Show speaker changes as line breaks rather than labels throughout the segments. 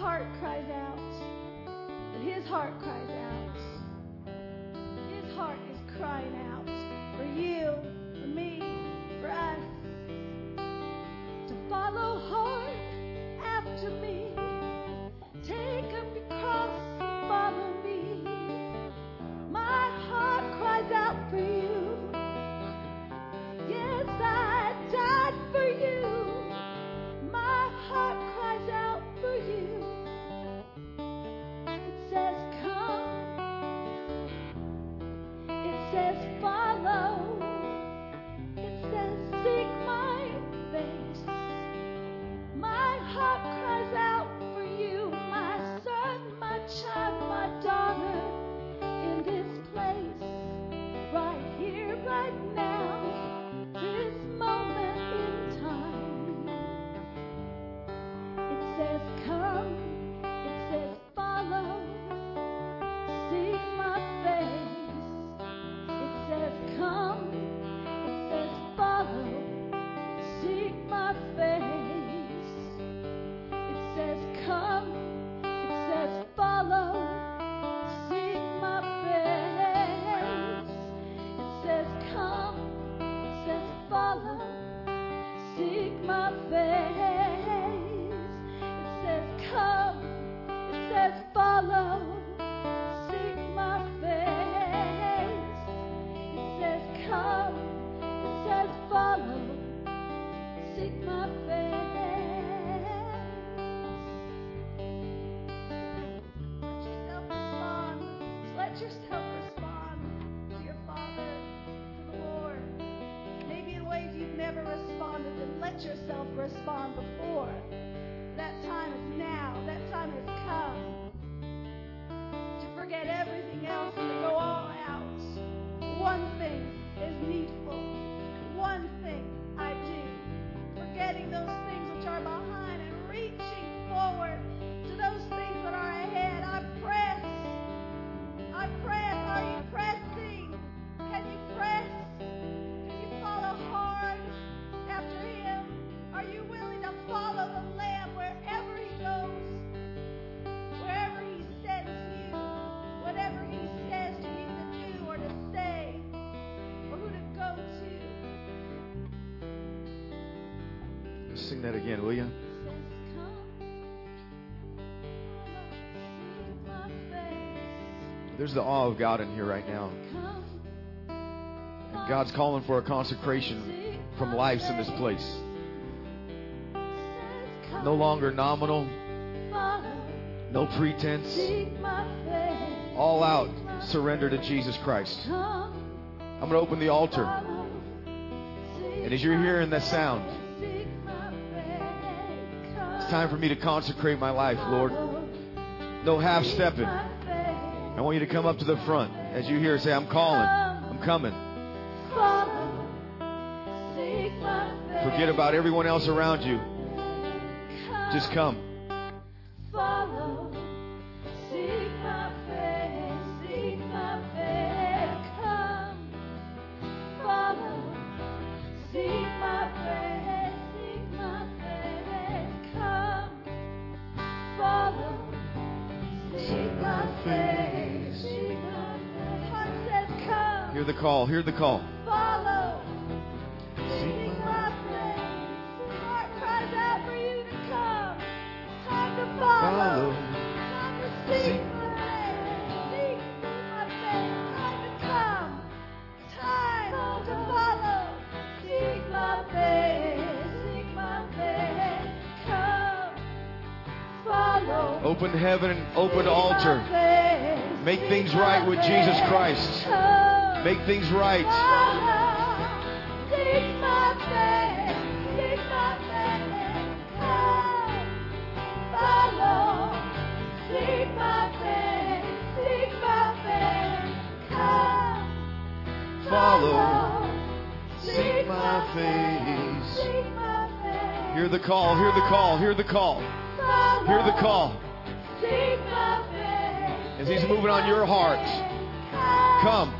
Heart cries out.
Sing that again, will you?
Says, "Come, follow, seek my face.
There's the awe of God in here right now. And God's calling for a consecration from lives in this place. No longer nominal, no pretense, all out surrender to Jesus Christ. I'm going to open the altar. And as you're hearing that sound, time for me to consecrate my life, Lord. No half stepping. I want you to come up to the front. As you hear, say, I'm calling. I'm coming. Forget about everyone else around you. Just come. Call. Hear the call.
Follow. Seek my face. Heart cries out for you to come. Time to follow.
Follow.
Time to seek my face. Seek my face. Time to come. Time to follow. Seek my face. Seek my face. Come. Follow.
Open heaven and open
Seek
altar. Make things right with Jesus. Christ.
Come.
Make things right.
Seek my face, seek my face, come, follow. Seek my face, seek my face, come,
Follow.
Seek my
face.
seek my face.
Hear the call. Hear the call. Hear the call. Hear the call.
Seek my face.
As He's moving on your heart.
Come.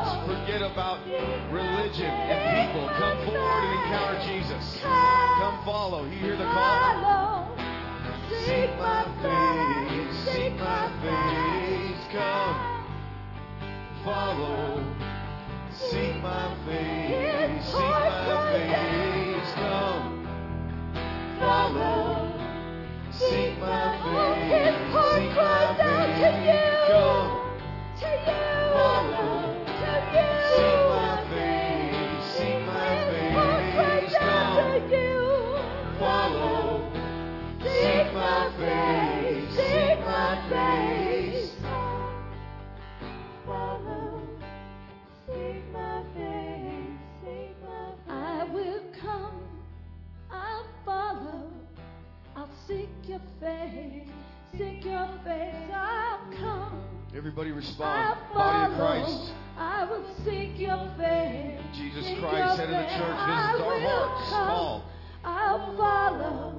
Forget about religion and people. Come forward and encounter Jesus. Come follow. You hear the call?
Seek my face,
seek my face. Come follow. Seek my face, seek my face. Come follow. Seek my face, seek my face. Respond. Body of Christ.
I will seek your face.
Jesus
seek
Christ, head of the church,
I
visits our hearts.
come.
Small.
I'll follow.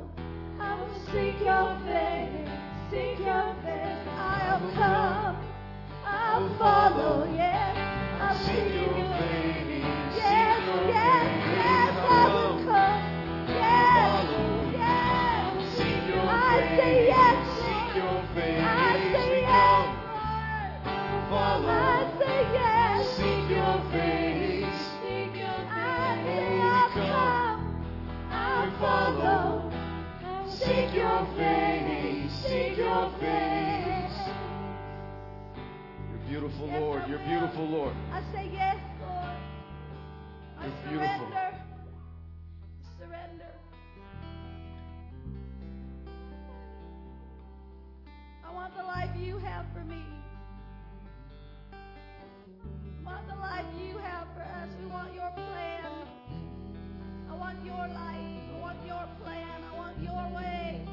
I will seek your face. Seek your face. I'll come. I'll follow. Yes. I'll
Seek your
you.
face,
Yes,
seek your
yes,
face.
yes.
Seek your face, seek your face. You're beautiful,
Yes,
Lord. You're beautiful, Lord.
I say yes, Lord. I
You're beautiful.
surrender. Surrender. I want the life you have for me. I want the life you have for us. We want your plan. I want your life. Your plan. I want your way.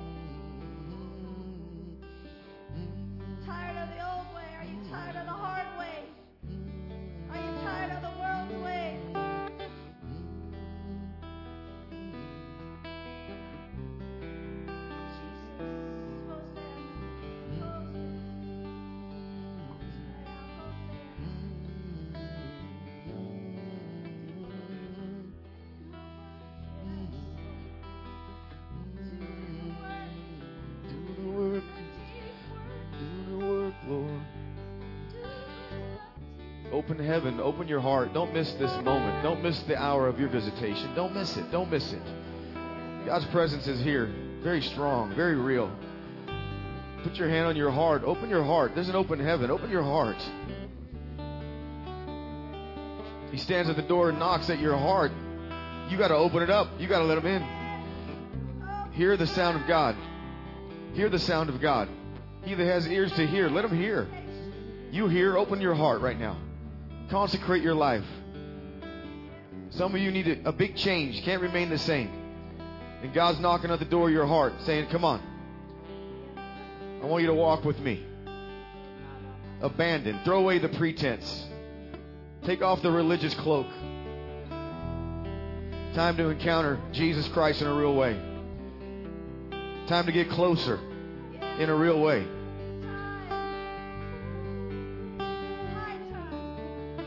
Tired of the old way? Are you tired of the hard
heaven, open your heart. Don't miss this moment. Don't miss the hour of your visitation. Don't miss it. Don't miss it. God's presence is here, very strong, very real. Put your hand on your heart. Open your heart. There's an open heaven. Open your heart. He stands at the door and knocks at your heart. You got to open it up. You got to let him in. Hear the sound of God. Hear the sound of God. He that has ears to hear, let him hear. You hear, open your heart right now. Consecrate your life. Some of you need a, a big change. Can't remain the same. And God's knocking at the door of your heart, saying, Come on. I want you to walk with me. Abandon. Throw away the pretense. Take off the religious cloak. Time to encounter Jesus Christ in a real way. Time to get closer in a real way.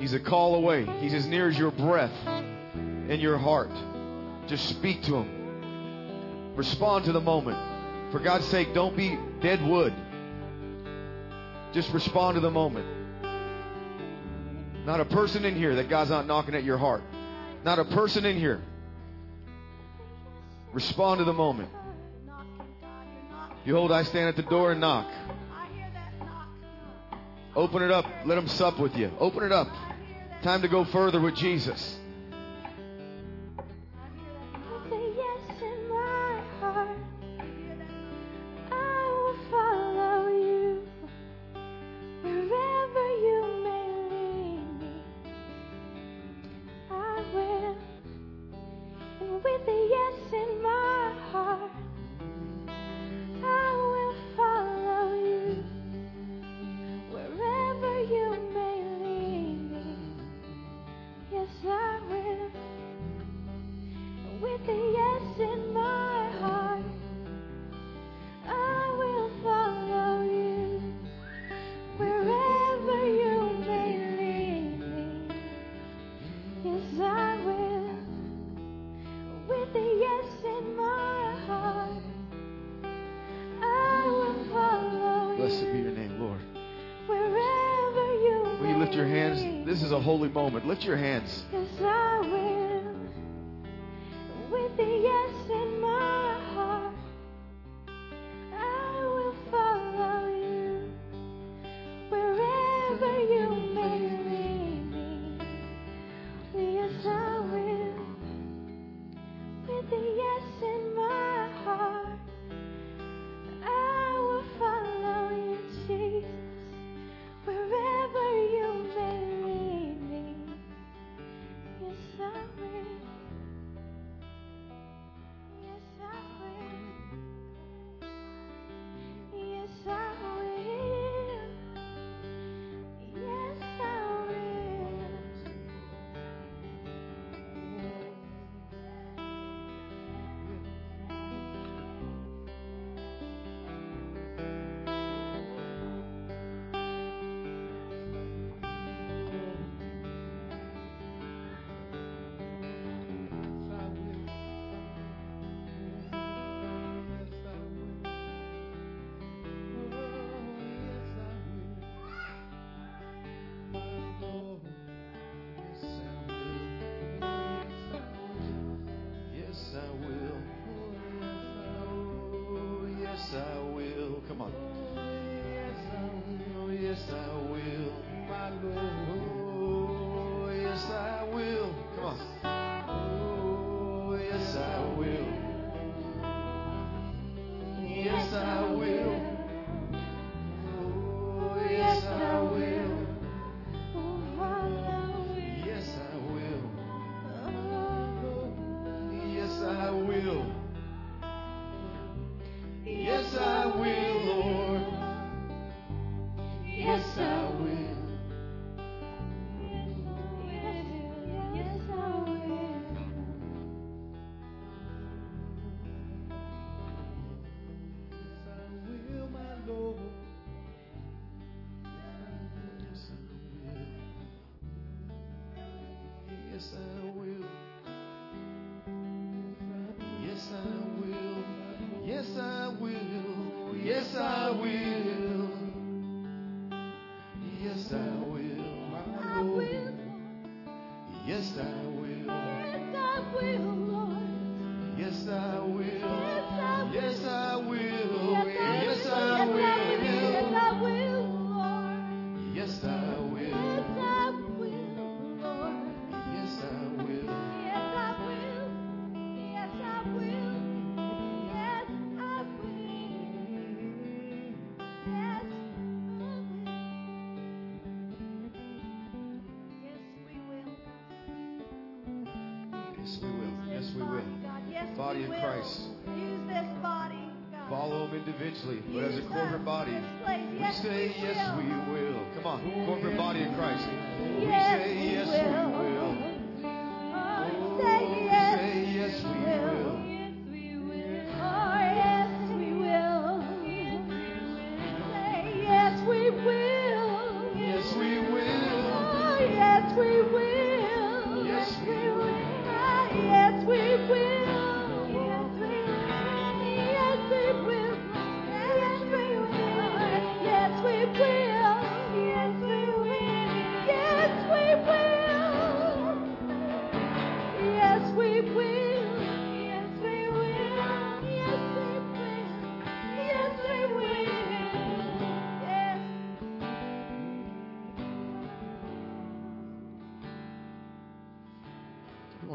He's a call away. He's as near as your breath in your heart. Just speak to him. Respond to the moment. For God's sake, don't be dead wood. Just respond to the moment. Not a person in here that God's not knocking at your heart. Not a person in here. Respond to the moment. Behold, I stand at the door and knock.
I hear that knock.
Open it up. Let him sup with you. Open it up. Time to go further with Jesus. Lift your hands.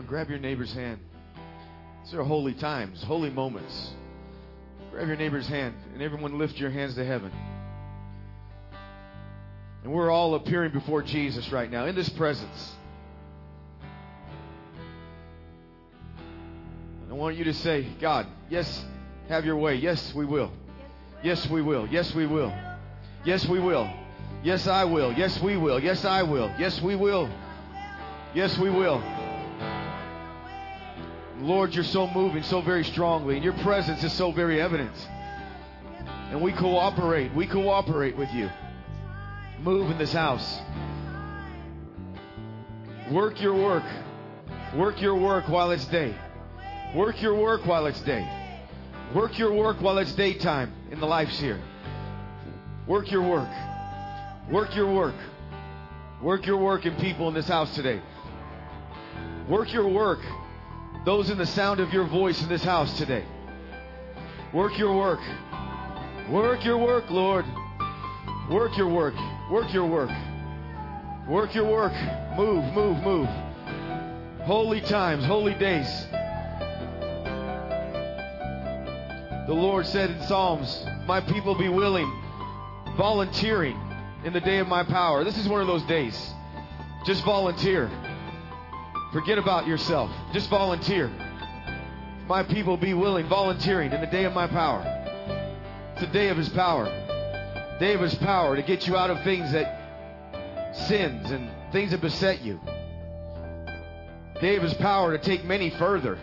Grab your neighbor's hand. These are holy times, holy moments. Grab your neighbor's hand, and everyone lift your hands to heaven. And we're all appearing before Jesus right now in this presence. And I want you to say, God, yes, have your way. Yes, we will. Yes, we will. Yes, we will. Yes, we will. Yes, I will. Yes, we will. Yes, I will. Yes, we will. Yes, we will. Lord, you're so moving so very strongly, and your presence is so very evident. And we cooperate. We cooperate with you. Move in this house. Work your work. Work your work while it's day. Work your work while it's day. Work your work while it's daytime in the lives here. Work your work. Work your work. Work your work in people in this house today. Work your work. Those in the sound of your voice in this house today. Work your work. Work your work, Lord. Work your work. Work your work. Work your work. Move, move, move. Holy times, holy days. The Lord said in Psalms, My people be willing, volunteering in the day of my power. This is one of those days. Just volunteer. Forget about yourself. Just volunteer. My people be willing, volunteering in the day of my power. It's a day of His power. Day of His power to get you out of things that sins and things that beset you. Day of His power to take many further.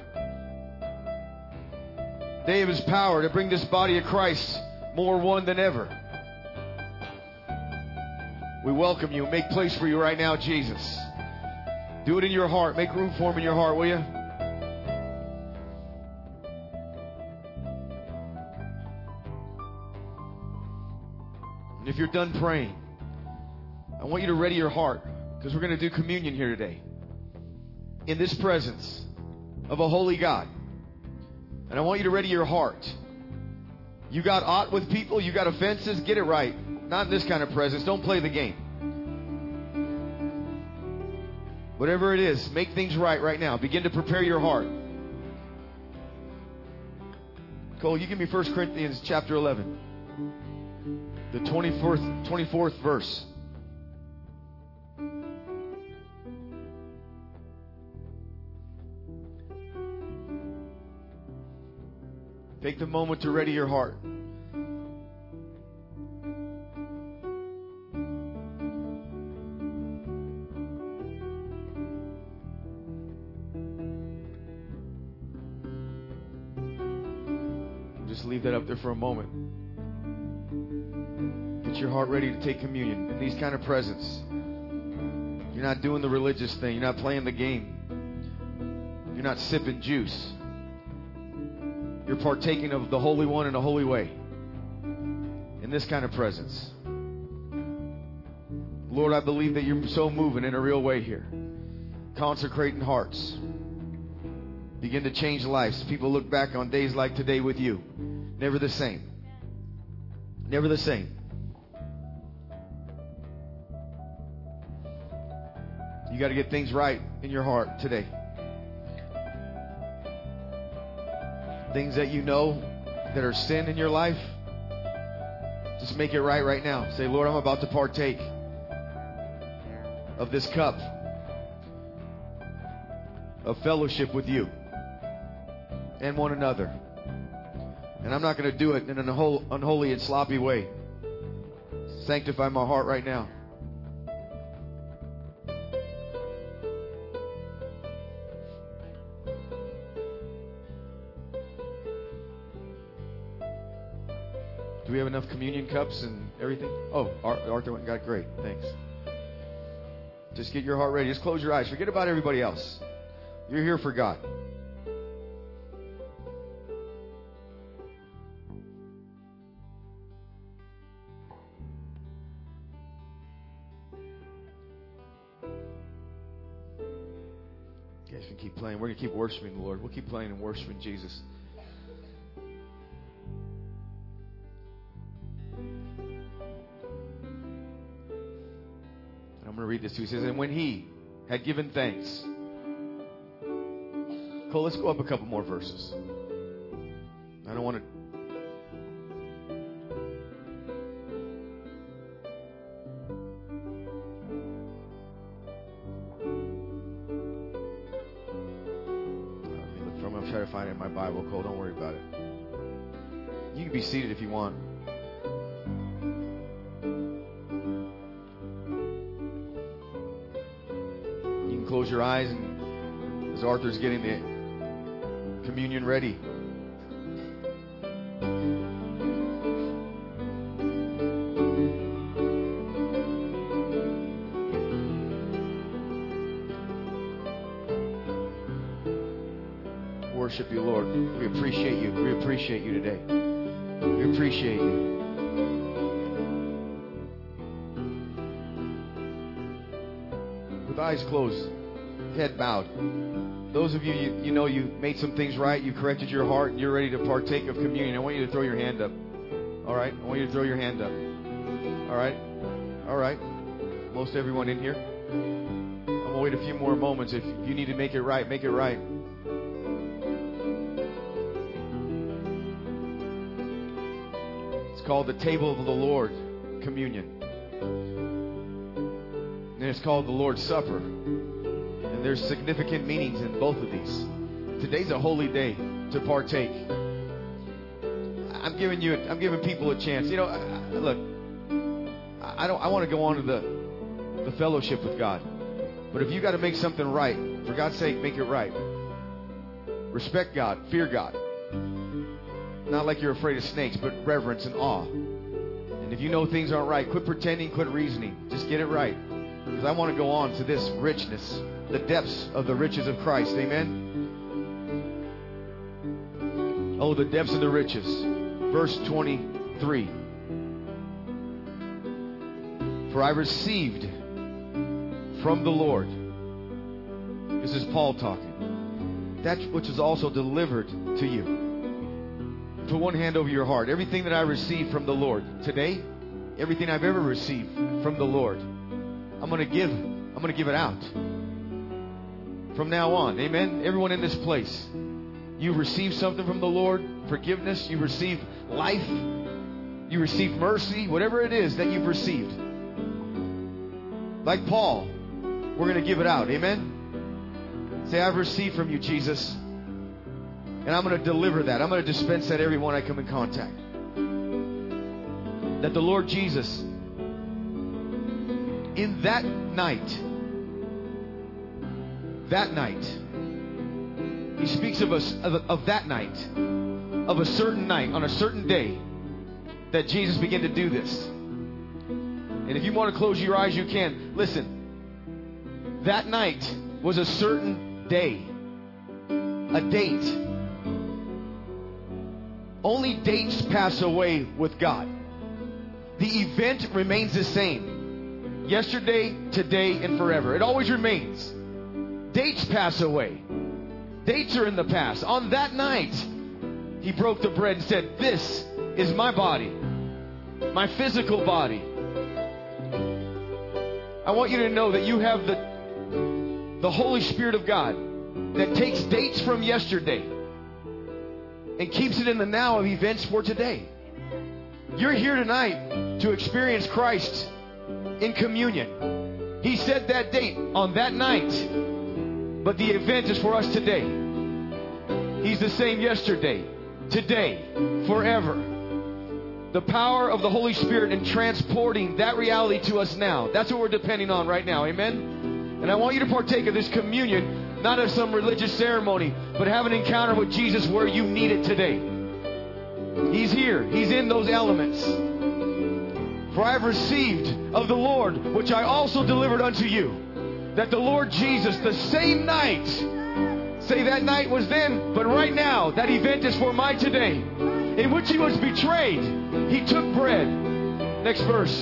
Day of His power to bring this body of Christ more one than ever. We welcome you. Make place for you right now, Jesus. Do it in your heart. Make room for him in your heart, will you? And if you're done praying, I want you to ready your heart because we're going to do communion here today. In this presence of a holy God. And I want you to ready your heart. You got aught with people, you got offenses, get it right. Not in this kind of presence. Don't play the game. Whatever it is, make things right right now. Begin to prepare your heart. Cole, you give me 1 Corinthians chapter 11, the 24th, 24th verse. Take the moment to ready your heart. Up there for a moment. Get your heart ready to take communion in these kind of presence. You're not doing the religious thing. You're not playing the game. You're not sipping juice. You're partaking of the Holy One in a holy way. In this kind of presence. Lord, I believe that you're so moving in a real way here. Consecrating hearts. Begin to change lives. People look back on days like today with you. Never the same. Never the same. You got to get things right in your heart today. Things that you know that are sin in your life, just make it right right now. Say, Lord, I'm about to partake of this cup of fellowship with you and one another. And I'm not going to do it in an unholy and sloppy way. Sanctify my heart right now. Do we have enough communion cups and everything? Oh, Arthur went and got great. Thanks. Just get your heart ready. Just close your eyes. Forget about everybody else. You're here for God. Keep worshiping the Lord. We'll keep playing and worshiping Jesus. And I'm going to read this to you. He says, And when he had given thanks. Cole, let's go up a couple more verses. I don't want to. Arthur's getting the communion ready. Worship you, Lord. We appreciate you. We appreciate you today. We appreciate you. with eyes closed, head bowed. Those of you, you, you know you've made some things right, you corrected your heart, and you're ready to partake of communion. I want you to throw your hand up. All right? I want you to throw your hand up. All right? All right. Most everyone in here. I'm going to wait a few more moments. If you need to make it right, make it right. It's called the table of the Lord, communion. And it's called the Lord's Supper. There's significant meanings in both of these. Today's a holy day to partake. I'm giving you, I'm giving people a chance. You know, look, I don't, I want to go on to the, the fellowship with God. But if you got to make something right, for God's sake, make it right. Respect God, fear God. Not like you're afraid of snakes, but reverence and awe. And if you know things aren't right, quit pretending, quit reasoning. Just get it right. Because I want to go on to this richness, the depths of the riches of Christ. Amen. Oh, the depths of the riches. Verse 23. For I received from the Lord. This is Paul talking. That which is also delivered to you. Put one hand over your heart. Everything that I received from the Lord today, everything I've ever received from the Lord, I'm going to give. I'm going to give it out. From now on. Amen. Everyone in this place, you've received something from the Lord, forgiveness, you received life, you received mercy, whatever it is that you've received. Like Paul, we're going to give it out. Amen. Say, I've received from you, Jesus. And I'm going to deliver that. I'm going to dispense that everyone I come in contact. That the Lord Jesus, in that night, that night, he speaks of us of, of that night, of a certain night, on a certain day, that Jesus began to do this. And if you want to close your eyes, you can. Listen, that night was a certain day, a date. Only dates pass away with God. The event remains the same. Yesterday, today, and forever. It always remains. Dates pass away. Dates are in the past. On that night, he broke the bread and said, This is my body, my physical body. I want you to know that you have the, the Holy Spirit of God that takes dates from yesterday and keeps it in the now of events for today. You're here tonight to experience Christ in communion. He said that date on that night, but the event is for us today. He's the same yesterday, today, forever. The power of the Holy Spirit in transporting that reality to us now. That's what we're depending on right now. Amen? And I want you to partake of this communion, not of some religious ceremony, but have an encounter with Jesus where you need it today. He's here, He's in those elements. For I have received of the Lord, which I also delivered unto you, that the Lord Jesus, the same night, say that night was then, but right now, that event is for my today, in which He was betrayed, He took bread. Next verse.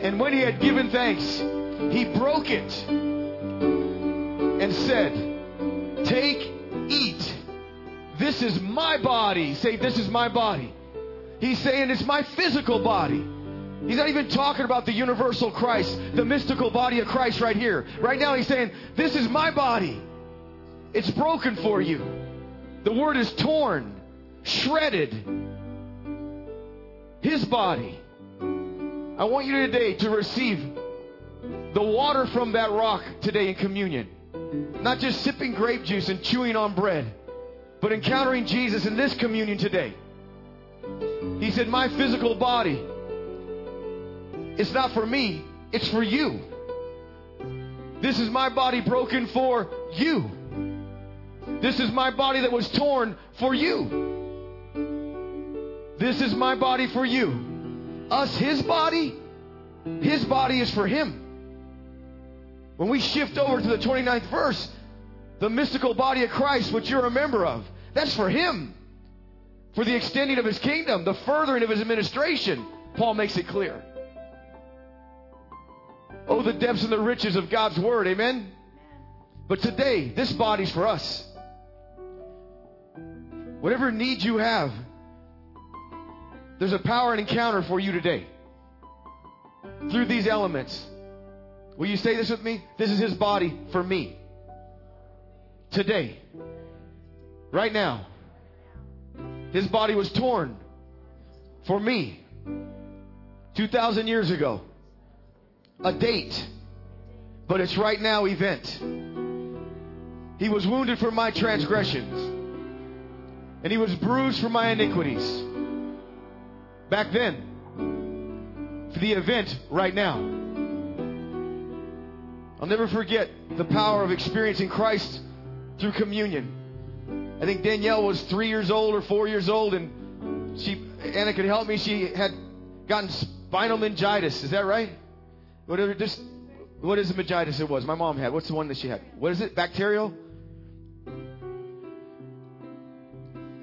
And when He had given thanks, He broke it and said, Take, eat. This is my body. Say, This is my body. He's saying it's my physical body. He's not even talking about the universal Christ, the mystical body of Christ right here. Right now, he's saying, This is my body. It's broken for you. The word is torn, shredded. His body. I want you today to receive the water from that rock today in communion. Not just sipping grape juice and chewing on bread, but encountering Jesus in this communion today. He said, My physical body, it's not for me, it's for you. This is my body broken for you. This is my body that was torn for you. This is my body for you. Us, his body, his body is for him. When we shift over to the 29th verse, the mystical body of Christ, which you're a member of, that's for him. For the extending of his kingdom, the furthering of his administration, Paul makes it clear. Oh, the depths and the riches of God's Word. Amen? But today, this body's for us. Whatever need you have, there's a power and encounter for you today. Through these elements. Will you say this with me? This is His body for me. Today. Right now. His body was torn for me 2,000 years ago. A date, but it's right now event. He was wounded for my transgressions, and he was bruised for my iniquities. Back then, for the event right now. I'll never forget the power of experiencing Christ through communion. I think Danielle was three years old or four years old, and she Anna could help me. She had gotten spinal meningitis. Is that right? Whatever. Just what is the meningitis it was? My mom had. What's the one that she had? What is it? Bacterial.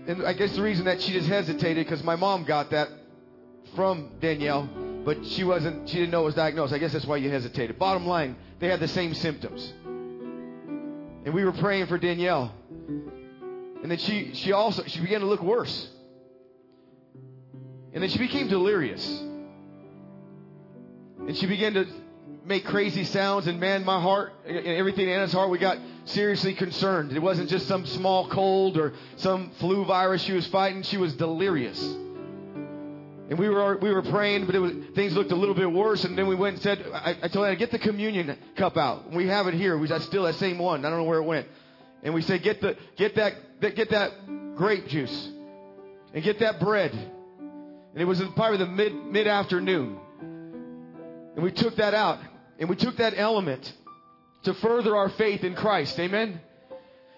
And I guess the reason that she just hesitated because my mom got that from Danielle, but she wasn't. She didn't know it was diagnosed. I guess that's why you hesitated. Bottom line, they had the same symptoms, and we were praying for Danielle. And then she, she also, she began to look worse. And then she became delirious. And she began to make crazy sounds. And man, my heart, and everything in Anna's heart, we got seriously concerned. It wasn't just some small cold or some flu virus she was fighting. She was delirious. And we were we were praying, but was, things looked a little bit worse. And then we went and said, I, I told Anna, get the communion cup out. We have it here. We that's still that same one. I don't know where it went. And we said, get the get that get that grape juice and get that bread. And it was probably the mid mid afternoon. And we took that out and we took that element to further our faith in Christ. Amen.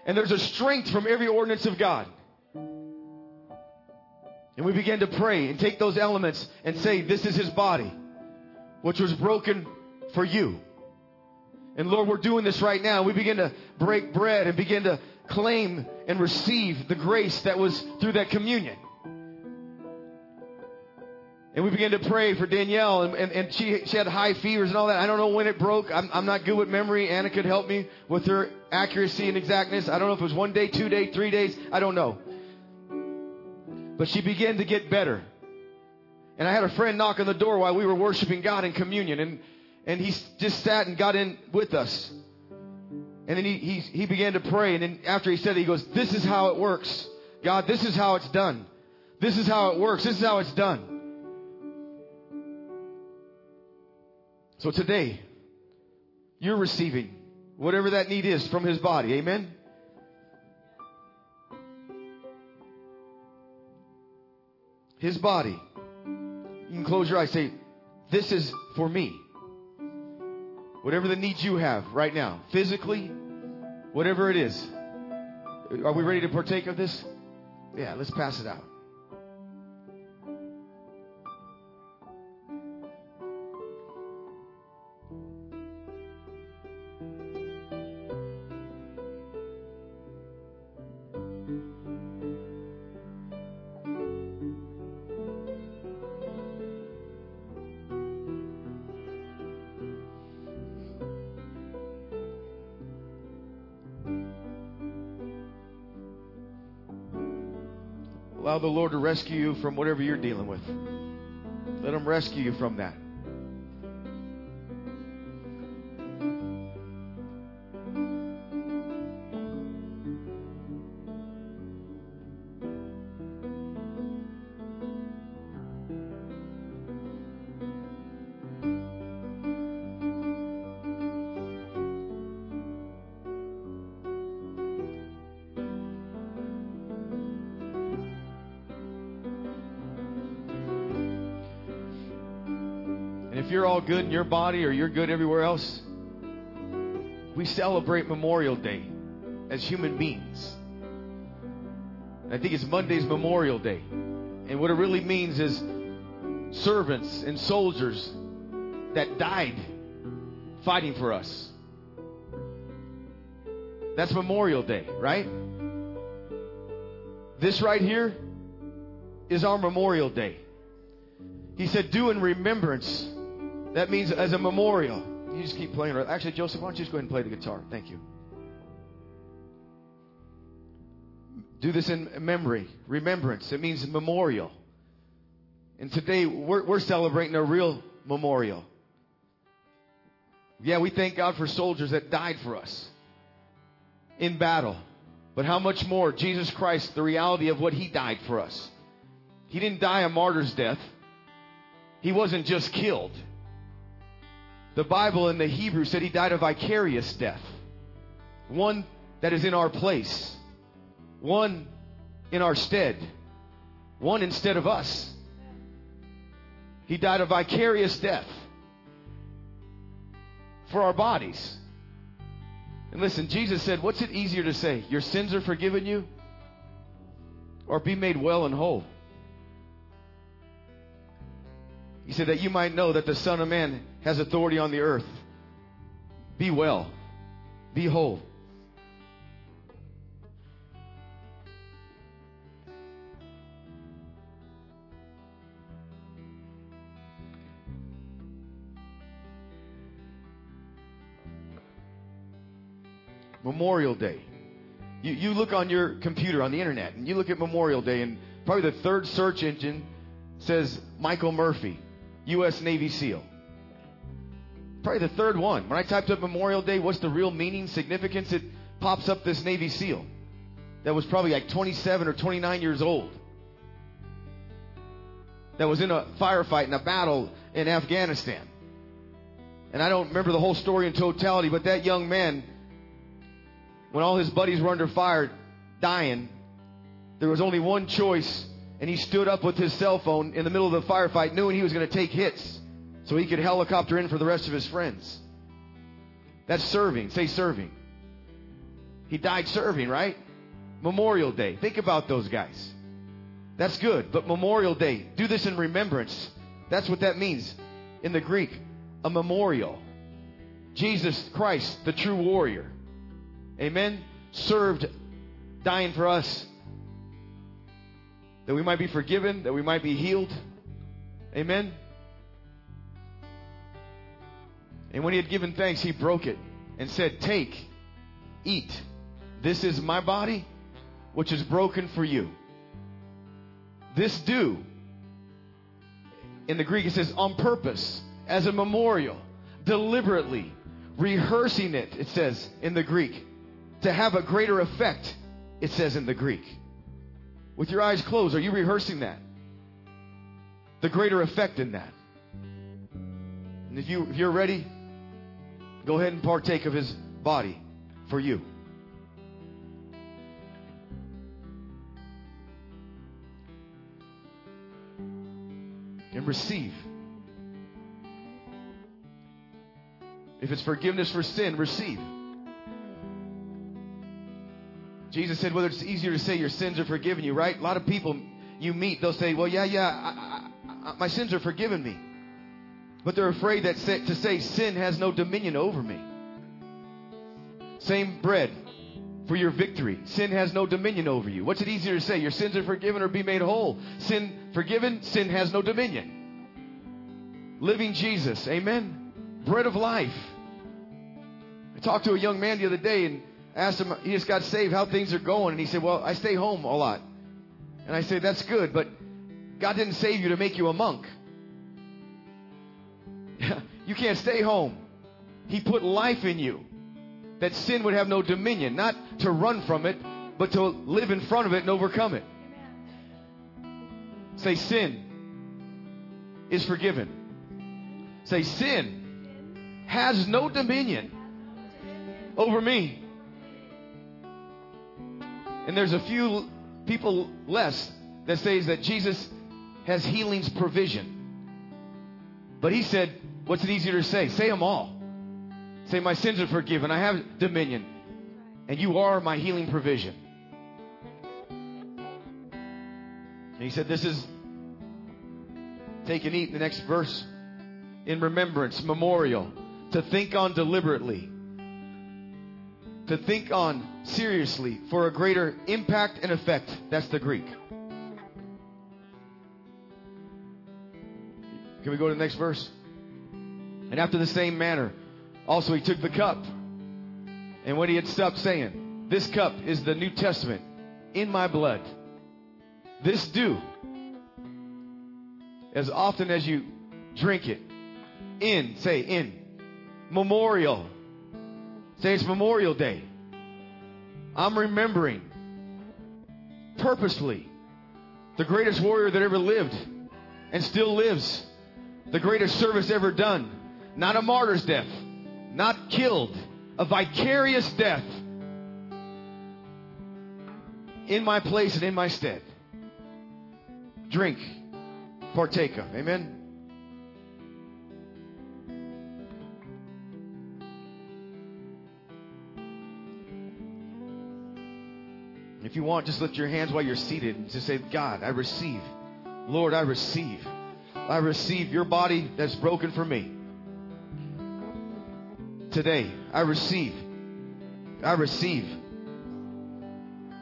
And there's a strength from every ordinance of God. And we began to pray and take those elements and say, This is his body, which was broken for you. And Lord, we're doing this right now. We begin to break bread and begin to claim and receive the grace that was through that communion. And we began to pray for Danielle, and, and, and, she, she had high fevers and all that. I don't know when it broke. I'm, I'm not good with memory. Anna could help me with her accuracy and exactness. I don't know if it was one day, two days, three days. I don't know. But she began to get better. And I had a friend knock on the door while we were worshiping God in communion, and, and he just sat and got in with us. And then he, he, he began to pray. And then after he said it, he goes, This is how it works. God, this is how it's done. This is how it works. This is how it's done. So today, you're receiving whatever that need is from his body. Amen? His body. You can close your eyes. Say, This is for me. Whatever the needs you have right now, physically, whatever it is. Are we ready to partake of this? Yeah, let's pass it out. Allow the Lord to rescue you from whatever you're dealing with. Let Him rescue you from that. In your body or you're good everywhere else, we celebrate Memorial Day as human beings. I think it's Monday's Memorial Day. And what it really means is servants and soldiers that died fighting for us. That's Memorial Day, right? This right here is our Memorial Day. He said, Do in remembrance. That means as a memorial. you just keep playing. Actually, Joseph, why don't you just go ahead and play the guitar? Thank you. Do this in memory, remembrance. It means memorial. And today we're, we're celebrating a real memorial. Yeah, we thank God for soldiers that died for us in battle. But how much more Jesus Christ, the reality of what He died for us. He didn't die a martyr's death. He wasn't just killed. The Bible in the Hebrew said He died a vicarious death. One that is in our place. One in our stead. One instead of us. He died a vicarious death for our bodies. And listen, Jesus said, What's it easier to say? Your sins are forgiven you? Or be made well and whole? He said that you might know that the Son of Man has authority on the earth. Be well, be whole. Memorial Day. You, you look on your computer on the internet and you look at Memorial Day, and probably the third search engine says Michael Murphy, U.S. Navy SEAL. Probably the third one. When I typed up Memorial Day, what's the real meaning, significance? It pops up this Navy SEAL that was probably like 27 or 29 years old. That was in a firefight, in a battle in Afghanistan. And I don't remember the whole story in totality, but that young man when all his buddies were under fire, dying, there was only one choice, and he stood up with his cell phone in the middle of the firefight, knowing he was going to take hits so he could helicopter in for the rest of his friends. That's serving. Say serving. He died serving, right? Memorial Day. Think about those guys. That's good. But Memorial Day, do this in remembrance. That's what that means in the Greek. A memorial. Jesus Christ, the true warrior. Amen. Served, dying for us. That we might be forgiven, that we might be healed. Amen. And when he had given thanks, he broke it and said, Take, eat. This is my body, which is broken for you. This do. In the Greek, it says on purpose, as a memorial, deliberately, rehearsing it, it says in the Greek to have a greater effect, it says in the Greek. With your eyes closed, are you rehearsing that? The greater effect in that. And if, you, if you're ready, go ahead and partake of his body for you. And receive. If it's forgiveness for sin, receive. Jesus said, whether it's easier to say your sins are forgiven you, right? A lot of people you meet, they'll say, well, yeah, yeah, I, I, I, my sins are forgiven me. But they're afraid that say, to say sin has no dominion over me. Same bread for your victory. Sin has no dominion over you. What's it easier to say? Your sins are forgiven or be made whole? Sin forgiven, sin has no dominion. Living Jesus, amen. Bread of life. I talked to a young man the other day and asked him, he just got saved, how things are going. And he said, Well, I stay home a lot. And I said, That's good, but God didn't save you to make you a monk. you can't stay home. He put life in you that sin would have no dominion, not to run from it, but to live in front of it and overcome it. Say, sin is forgiven. Say, sin has no dominion over me. And there's a few people less that says that Jesus has healing's provision. But he said, what's it easier to say? Say them all. Say, my sins are forgiven. I have dominion. And you are my healing provision. And he said, this is take and eat the next verse in remembrance, memorial, to think on deliberately to think on seriously for a greater impact and effect. That's the Greek. Can we go to the next verse? And after the same manner, Also, he took the cup. And when he had stopped saying, This cup is the New Testament in my blood. This do as often as you drink it. In, say in. Memorial. Say it's Memorial Day. I'm remembering purposely the greatest warrior that ever lived and still lives. The greatest service ever done. Not a martyr's death. Not killed. A vicarious death. In my place and in my stead. Drink. Partake of. Amen. If you want, just lift your hands while you're seated and just say, God, I receive. Lord, I receive. I receive your body that's broken for me. Today, I receive. I receive.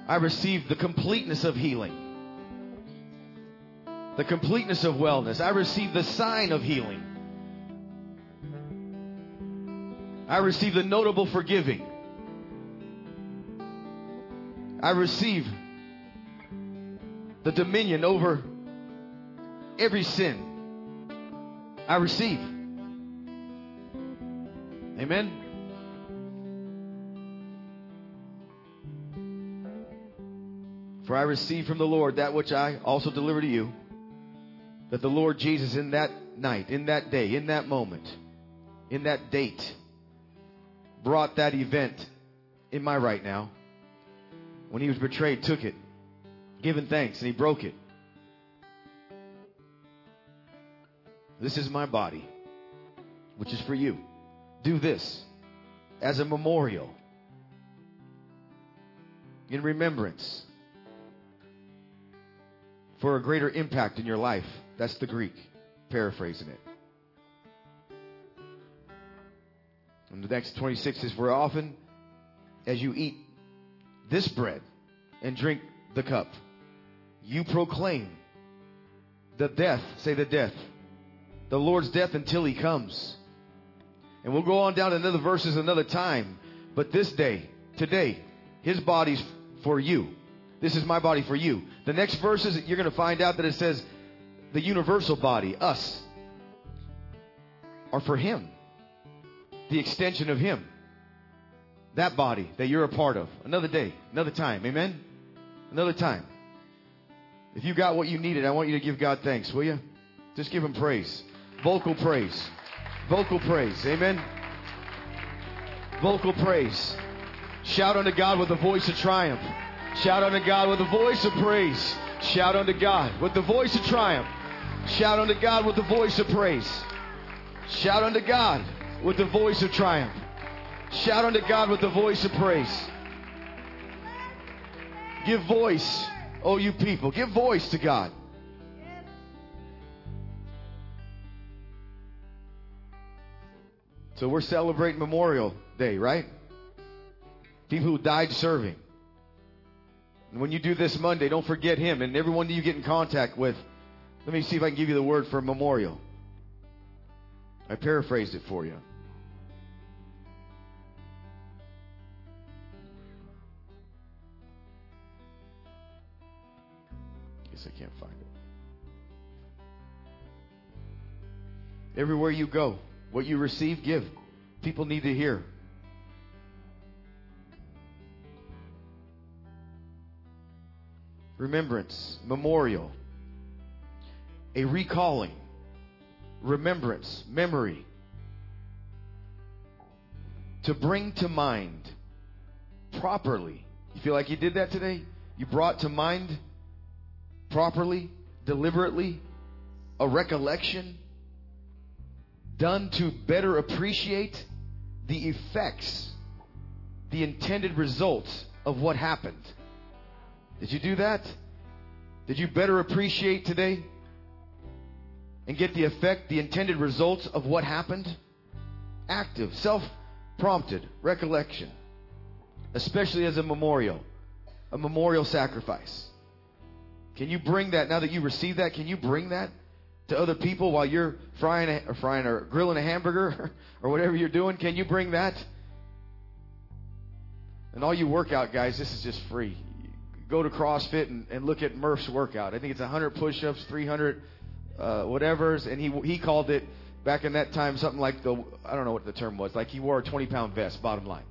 I receive the completeness of healing, the completeness of wellness. I receive the sign of healing. I receive the notable forgiving. I receive the dominion over every sin. I receive. Amen. For I received from the Lord that which I also deliver to you that the Lord Jesus, in that night, in that day, in that moment, in that date, brought that event in my right now. When he was betrayed, took it, given thanks, and he broke it. This is my body, which is for you. Do this as a memorial in remembrance for a greater impact in your life. That's the Greek, paraphrasing it. And the next 26 is For often as you eat this bread and drink the cup, you proclaim the death, say the death, the Lord's death until he comes. And we'll go on down to another verses another time. But this day, today, his body's for you. This is my body for you. The next verses, you're going to find out that it says the universal body, us, are for him. The extension of him. That body that you're a part of. Another day, another time. Amen? Another time. If you got what you needed, I want you to give God thanks, will you? Just give him praise. Vocal praise. Vocal praise. Amen. Vocal praise. Shout unto God with a voice of triumph. Shout unto God with a voice of praise. Shout unto God with the voice of triumph. Shout unto God with the voice of praise. Shout unto God with the voice of triumph. Shout unto God with the voice of praise. Give voice, oh you people. Give voice to God. So we're celebrating Memorial Day, right? People who died serving. And when you do this Monday, don't forget him and everyone that you get in contact with. Let me see if I can give you the word for memorial. I paraphrased it for you. I can't find it. Everywhere you go, what you receive, give. People need to hear. Remembrance, memorial, a recalling, remembrance, memory. To bring to mind properly. You feel like you did that today? You brought to mind properly, deliberately, a recollection done to better appreciate the effects, the intended results of what happened. Did you do that? Did you better appreciate today and get the effect, the intended results of what happened? Active, self prompted recollection, especially as a memorial, a memorial sacrifice. Can you bring that now that you receive that? Can you bring that to other people while you're frying a, or frying or grilling a hamburger or whatever you're doing? Can you bring that? And all you workout guys, this is just free. Go to CrossFit and, and look at Murph's workout. I think it's 100 push-ups, 300 uh, whatever's, and he he called it back in that time something like the I don't know what the term was. Like he wore a 20 pound vest. Bottom line.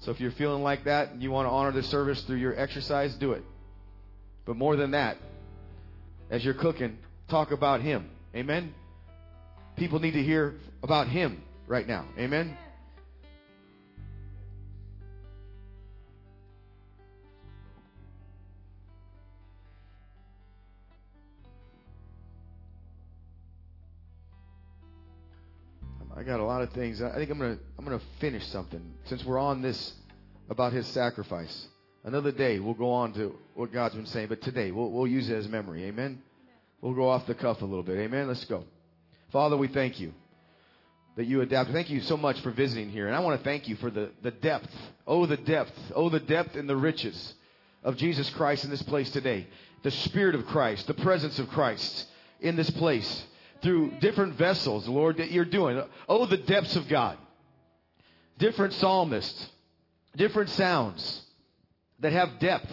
So if you're feeling like that and you want to honor the service through your exercise, do it. But more than that, as you're cooking, talk about Him. Amen? People need to hear about Him right now. Amen? I got a lot of things. I think I'm gonna I'm gonna finish something since we're on this about His sacrifice. Another day we'll go on to what God's been saying, but today we'll we'll use it as memory. Amen. We'll go off the cuff a little bit. Amen. Let's go. Father, we thank you that you adapt. Thank you so much for visiting here, and I want to thank you for the the depth. Oh, the depth. Oh, the depth and the riches of Jesus Christ in this place today. The Spirit of Christ, the presence of Christ in this place through different vessels, Lord, that you're doing. Oh, the depths of God. Different psalmists, different sounds that have depth.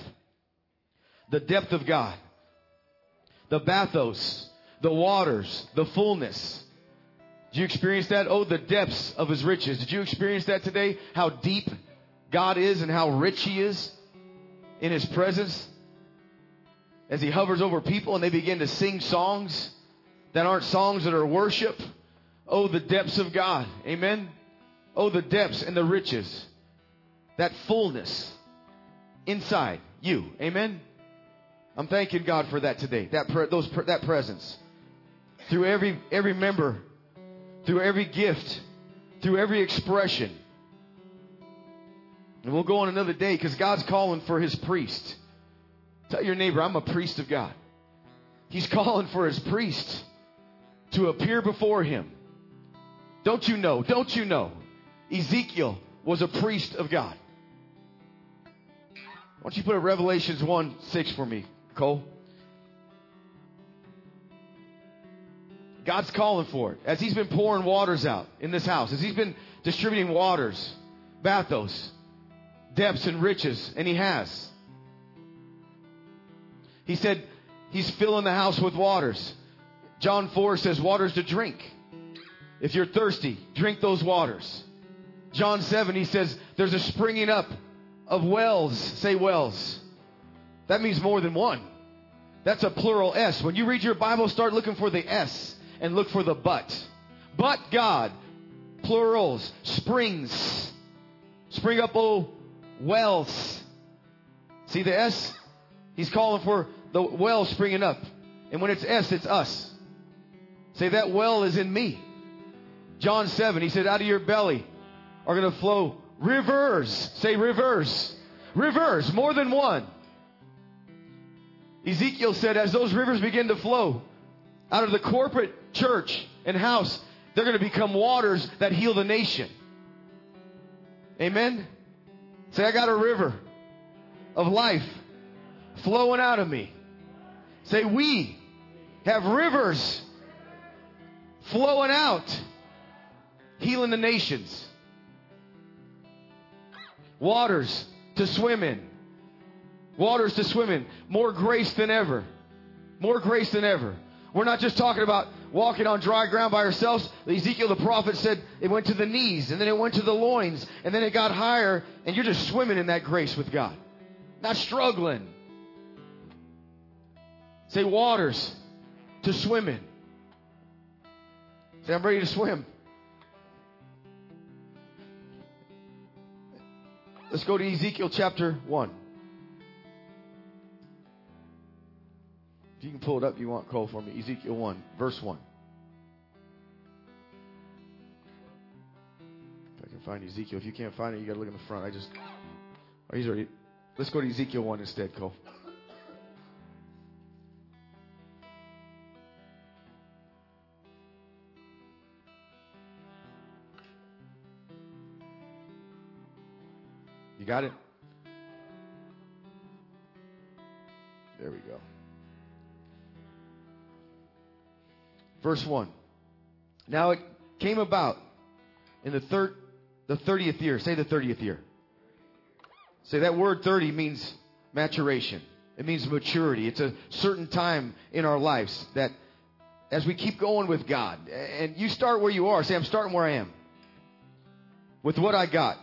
The depth of God. The bathos, the waters, the fullness. Did you experience that? Oh, the depths of his riches. Did you experience that today? How deep God is and how rich he is in his presence as he hovers over people and they begin to sing songs that aren't songs that are worship. Oh, the depths of God. Amen. Oh, the depths and the riches. That fullness inside you. Amen. I'm thanking God for that today. That pre- those pre- that presence through every every member, through every gift, through every expression. And we'll go on another day because God's calling for His priest. Tell your neighbor, I'm a priest of God. He's calling for His priest to appear before him. Don't you know? Don't you know? Ezekiel was a priest of God. Why don't you put a Revelations 1 6 for me, Cole? God's calling for it. As He's been pouring waters out in this house, as He's been distributing waters, bathos, depths, and riches, and He has. He said, He's filling the house with waters. John 4 says, waters to drink. If you're thirsty, drink those waters. John 7, he says, there's a springing up of wells. Say wells. That means more than one. That's a plural S. When you read your Bible, start looking for the S and look for the but. But God, plurals, springs. Spring up, oh, wells. See the S? He's calling for the well springing up. And when it's S, it's us. Say, that well is in me. John 7, he said, out of your belly are going to flow rivers. Say reverse. Reverse. more than one. Ezekiel said, as those rivers begin to flow out of the corporate church and house, they're going to become waters that heal the nation. Amen? Say, I got a river of life flowing out of me. Say, we have rivers flowing out, healing the nations. Waters to swim in. Waters to swim in. More grace than ever. More grace than ever. We're not just talking about walking on dry ground by ourselves. Ezekiel the prophet said it went to the knees and then it went to the loins and then it got higher and you're just swimming in that grace with God. Not struggling. Say waters to swim in. Say, I'm ready to swim. Let's go to Ezekiel chapter 1. If you can pull it up, you want Cole for me. Ezekiel 1, verse 1. If I can find Ezekiel. If you can't find it, you got to look in the front. I just. Oh, he's already. Let's go to Ezekiel 1 instead, Cole. You got it? There we go. verse 1. Now it came about in the third, the 30th year. Say the 30th year. Say that word 30 means maturation. It means maturity. It's a certain time in our lives that as we keep going with God, and you start where you are, say, I'm starting where I am with what I got.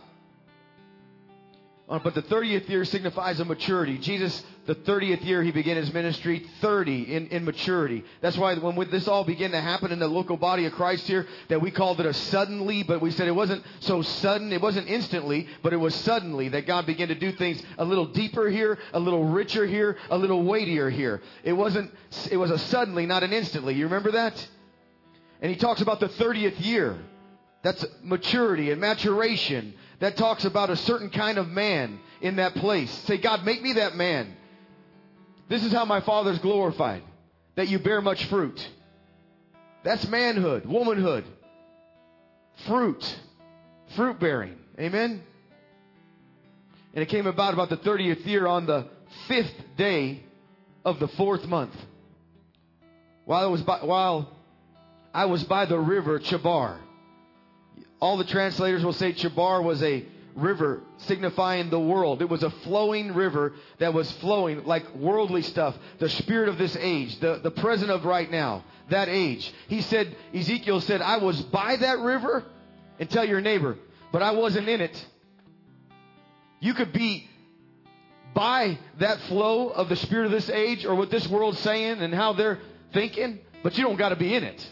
Uh, but the 30th year signifies a maturity. Jesus, the 30th year, he began his ministry 30 in, in maturity. That's why when this all began to happen in the local body of Christ here, that we called it a suddenly, but we said it wasn't so sudden, it wasn't instantly, but it was suddenly that God began to do things a little deeper here, a little richer here, a little weightier here. It wasn't, it was a suddenly, not an instantly. You remember that? And he talks about the 30th year. That's maturity and maturation that talks about a certain kind of man in that place. Say, God, make me that man. This is how my Father's glorified, that you bear much fruit. That's manhood, womanhood, fruit, fruit bearing. Amen? And it came about about the 30th year on the fifth day of the fourth month. While I was by, while I was by the river Chebar all the translators will say Chebar was a river signifying the world. It was a flowing river that was flowing like worldly stuff. The spirit of this age, the, the present of right now, that age. He said, Ezekiel said, I was by that river and tell your neighbor, but I wasn't in it. You could be by that flow of the spirit of this age or what this world's saying and how they're thinking, but you don't got to be in it.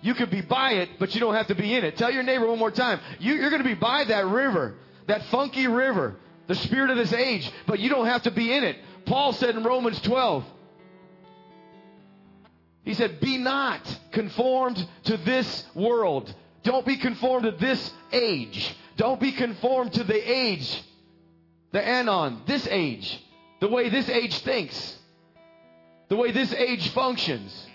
You could be by it, but you don't have to be in it. Tell your neighbor one more time. You, you're going to be by that river, that funky river, the spirit of this age, but you don't have to be in it. Paul said in Romans 12, he said, Be not conformed to this world. Don't be conformed to this age. Don't be conformed to the age, the anon, this age, the way this age thinks, the way this age functions.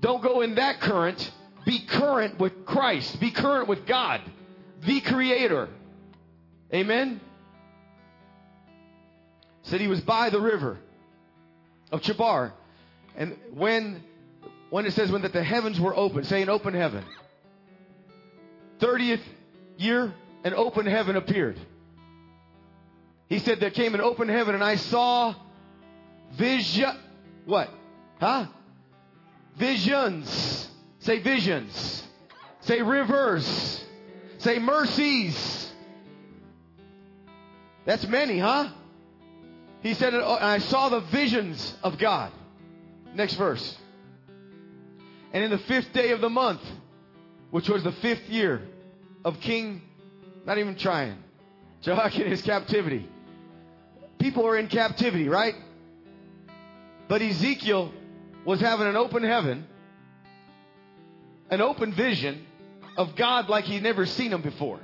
Don't go in that current. Be current with Christ. Be current with God, the Creator. Amen? Said he was by the river of Chebar. And when, when it says when that the heavens were open, say an open heaven. 30th year, an open heaven appeared. He said there came an open heaven and I saw vision. What? Huh? Visions. Say visions. Say rivers. Say mercies. That's many, huh? He said, oh, I saw the visions of God. Next verse. And in the fifth day of the month, which was the fifth year of King, not even trying, Jehoiakim in his captivity. People are in captivity, right? But Ezekiel was having an open heaven, an open vision of God like he'd never seen him before.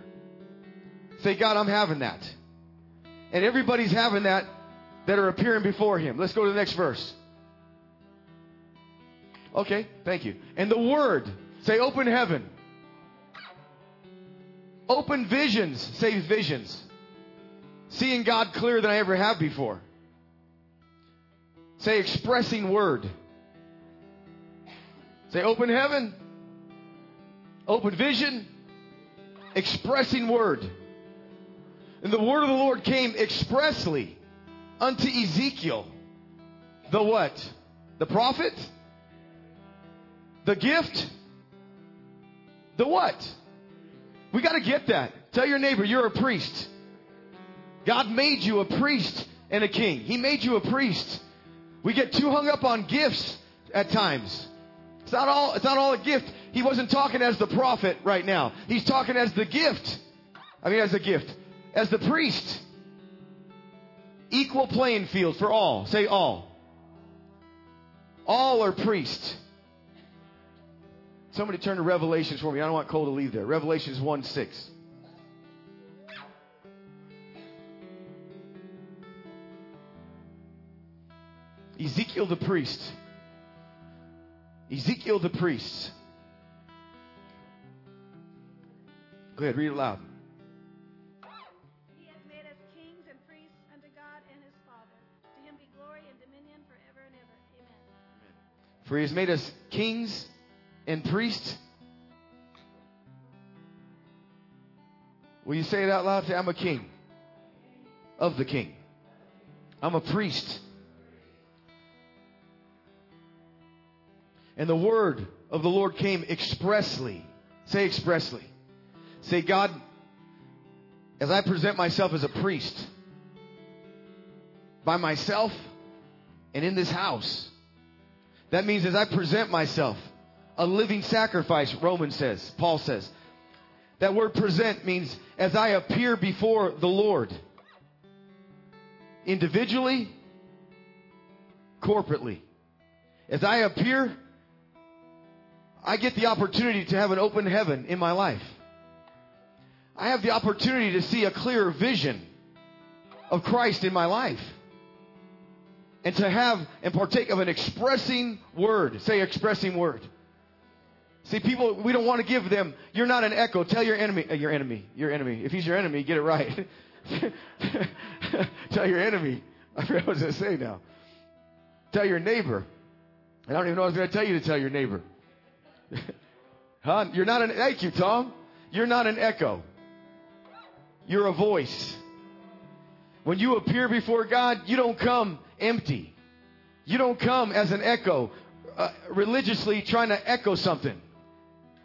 Say, God, I'm having that. And everybody's having that that are appearing before him. Let's go to the next verse. Okay, thank you. And the word, say open heaven. Open visions, say visions. Seeing God clearer than I ever have before. Say expressing word. Say open heaven, open vision, expressing word. And the word of the Lord came expressly unto Ezekiel. The what? The prophet? The gift? The what? We got to get that. Tell your neighbor you're a priest. God made you a priest and a king. He made you a priest. We get too hung up on gifts at times. It's not all, it's not all a gift. He wasn't talking as the prophet right now. He's talking as the gift. I mean, as a gift. As the priest. Equal playing field for all. Say all. All are priests. Somebody turn to Revelations for me. I don't want Cole to leave there. Revelations 1 6. Ezekiel the priest Ezekiel the priest. Go ahead, read it loud.
He has made us kings and priests unto God and his Father. To him be glory and dominion forever and ever. Amen.
For he has made us kings and priests. Will you say it out loud? Say, I'm a king of the king. I'm a priest. And the word of the Lord came expressly. Say expressly. Say, God, as I present myself as a priest, by myself and in this house, that means as I present myself, a living sacrifice, Romans says, Paul says. That word present means as I appear before the Lord, individually, corporately. As I appear, I get the opportunity to have an open heaven in my life. I have the opportunity to see a clearer vision of Christ in my life. And to have and partake of an expressing word. Say expressing word. See, people, we don't want to give them, you're not an echo. Tell your enemy, uh, your enemy, your enemy. If he's your enemy, get it right. Tell your enemy. I forgot what I was going to say now. Tell your neighbor. I don't even know what I was going to tell you to tell your neighbor. Huh? You're not an, thank you, Tom. You're not an echo. You're a voice. When you appear before God, you don't come empty. You don't come as an echo, uh, religiously trying to echo something.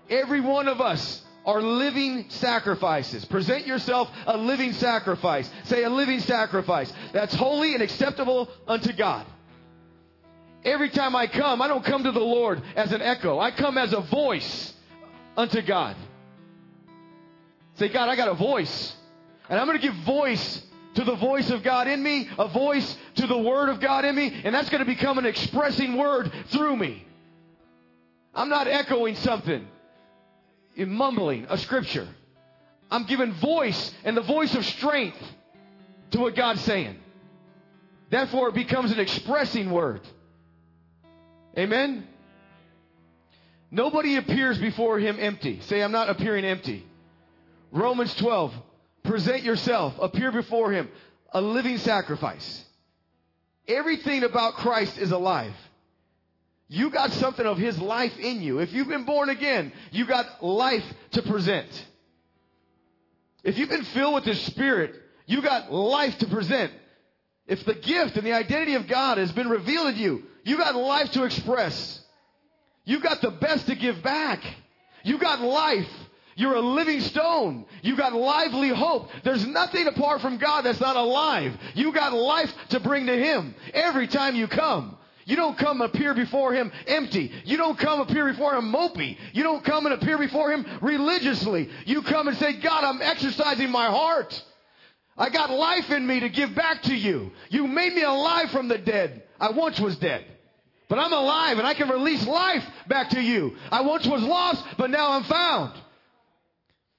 Every one of us are living sacrifices. Present yourself a living sacrifice. Say a living sacrifice. That's holy and acceptable unto God. Every time I come, I don't come to the Lord as an echo. I come as a voice unto God. Say, God, I got a voice. And I'm going to give voice to the voice of God in me, a voice to the Word of God in me, and that's going to become an expressing word through me. I'm not echoing something, in mumbling a scripture. I'm giving voice and the voice of strength to what God's saying. Therefore, it becomes an expressing word. Amen? Nobody appears before him empty. Say, I'm not appearing empty. Romans 12. Present yourself, appear before him, a living sacrifice. Everything about Christ is alive. You got something of his life in you. If you've been born again, you got life to present. If you've been filled with his spirit, you got life to present. If the gift and the identity of God has been revealed in you, you got life to express. You got the best to give back. You got life. You're a living stone. You got lively hope. There's nothing apart from God that's not alive. You got life to bring to Him every time you come. You don't come appear before Him empty. You don't come appear before Him mopey. You don't come and appear before Him religiously. You come and say, God, I'm exercising my heart. I got life in me to give back to you. You made me alive from the dead. I once was dead. But I'm alive and I can release life back to you. I once was lost, but now I'm found.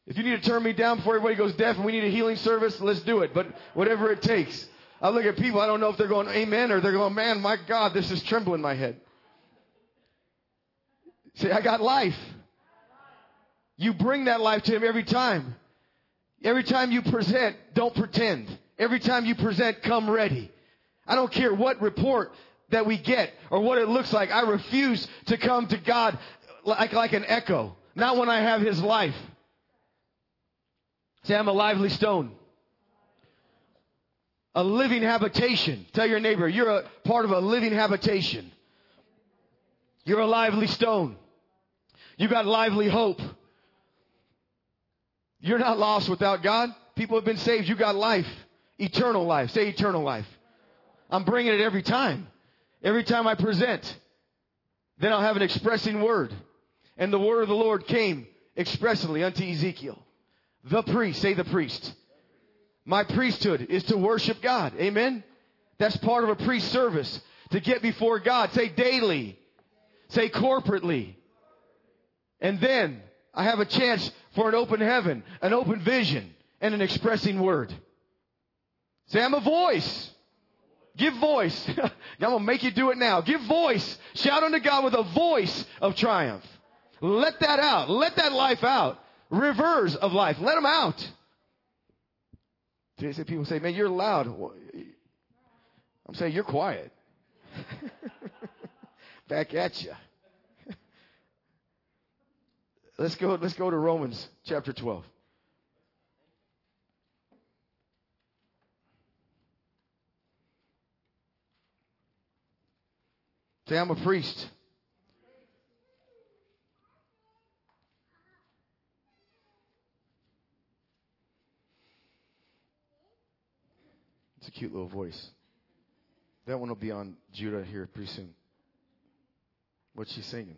If you need to turn me down before everybody goes deaf and we need a healing service, let's do it. But whatever it takes. I look at people, I don't know if they're going amen or they're going, man, my God, this is trembling in my head. Say, I got life. You bring that life to him every time. Every time you present, don't pretend. Every time you present, come ready. I don't care what report that we get or what it looks like. I refuse to come to God like, like an echo. Not when I have his life. Say, I'm a lively stone. A living habitation. Tell your neighbor, you're a part of a living habitation. You're a lively stone. You got lively hope. You're not lost without God. People have been saved. You got life. Eternal life. Say eternal life. I'm bringing it every time. Every time I present. Then I'll have an expressing word. And the word of the Lord came expressly unto Ezekiel. The priest, say the priest. My priesthood is to worship God. Amen. That's part of a priest service. To get before God. Say daily. Say corporately. And then I have a chance for an open heaven, an open vision, and an expressing word. Say, I'm a voice. Give voice. I'm going to make you do it now. Give voice. Shout unto God with a voice of triumph. Let that out. Let that life out rivers of life. Let them out. Today, people say, man, you're loud. I'm saying you're quiet. Back at you. let's go. Let's go to Romans chapter twelve. Say, I'm a priest. It's a cute little voice. That one will be on Judah here pretty soon. What's she singing?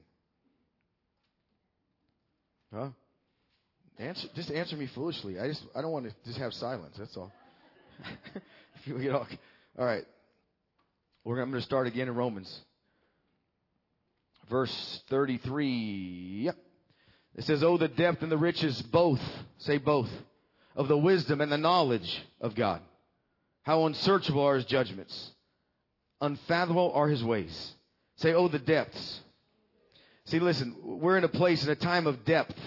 Huh? Answer, just answer me foolishly. I just I don't want to just have silence. That's all. all, all right. We're I'm going to start again in Romans verse 33. Yep. It says, Oh, the depth and the riches both, say both, of the wisdom and the knowledge of God. How unsearchable are his judgments. Unfathomable are his ways. Say, Oh, the depths. See, listen, we're in a place in a time of depth.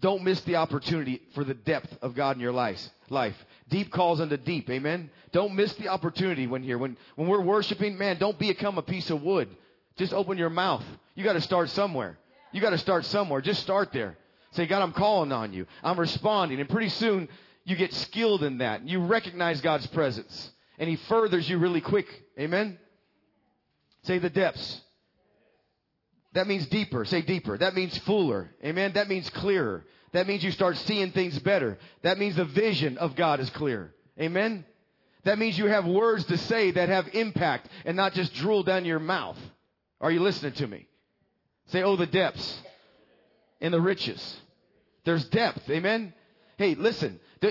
Don't miss the opportunity for the depth of God in your life. Life. Deep calls unto deep. Amen. Don't miss the opportunity when here. When, when we're worshiping, man, don't become a piece of wood. Just open your mouth. You got to start somewhere. You got to start somewhere. Just start there. Say, God, I'm calling on you. I'm responding. And pretty soon you get skilled in that. You recognize God's presence. And He furthers you really quick. Amen? Say the depths. That means deeper. Say deeper. That means fuller. Amen? That means clearer. That means you start seeing things better. That means the vision of God is clear. Amen? That means you have words to say that have impact and not just drool down your mouth. Are you listening to me? Say, oh, the depths and the riches. There's depth. Amen. Hey, listen. Uh,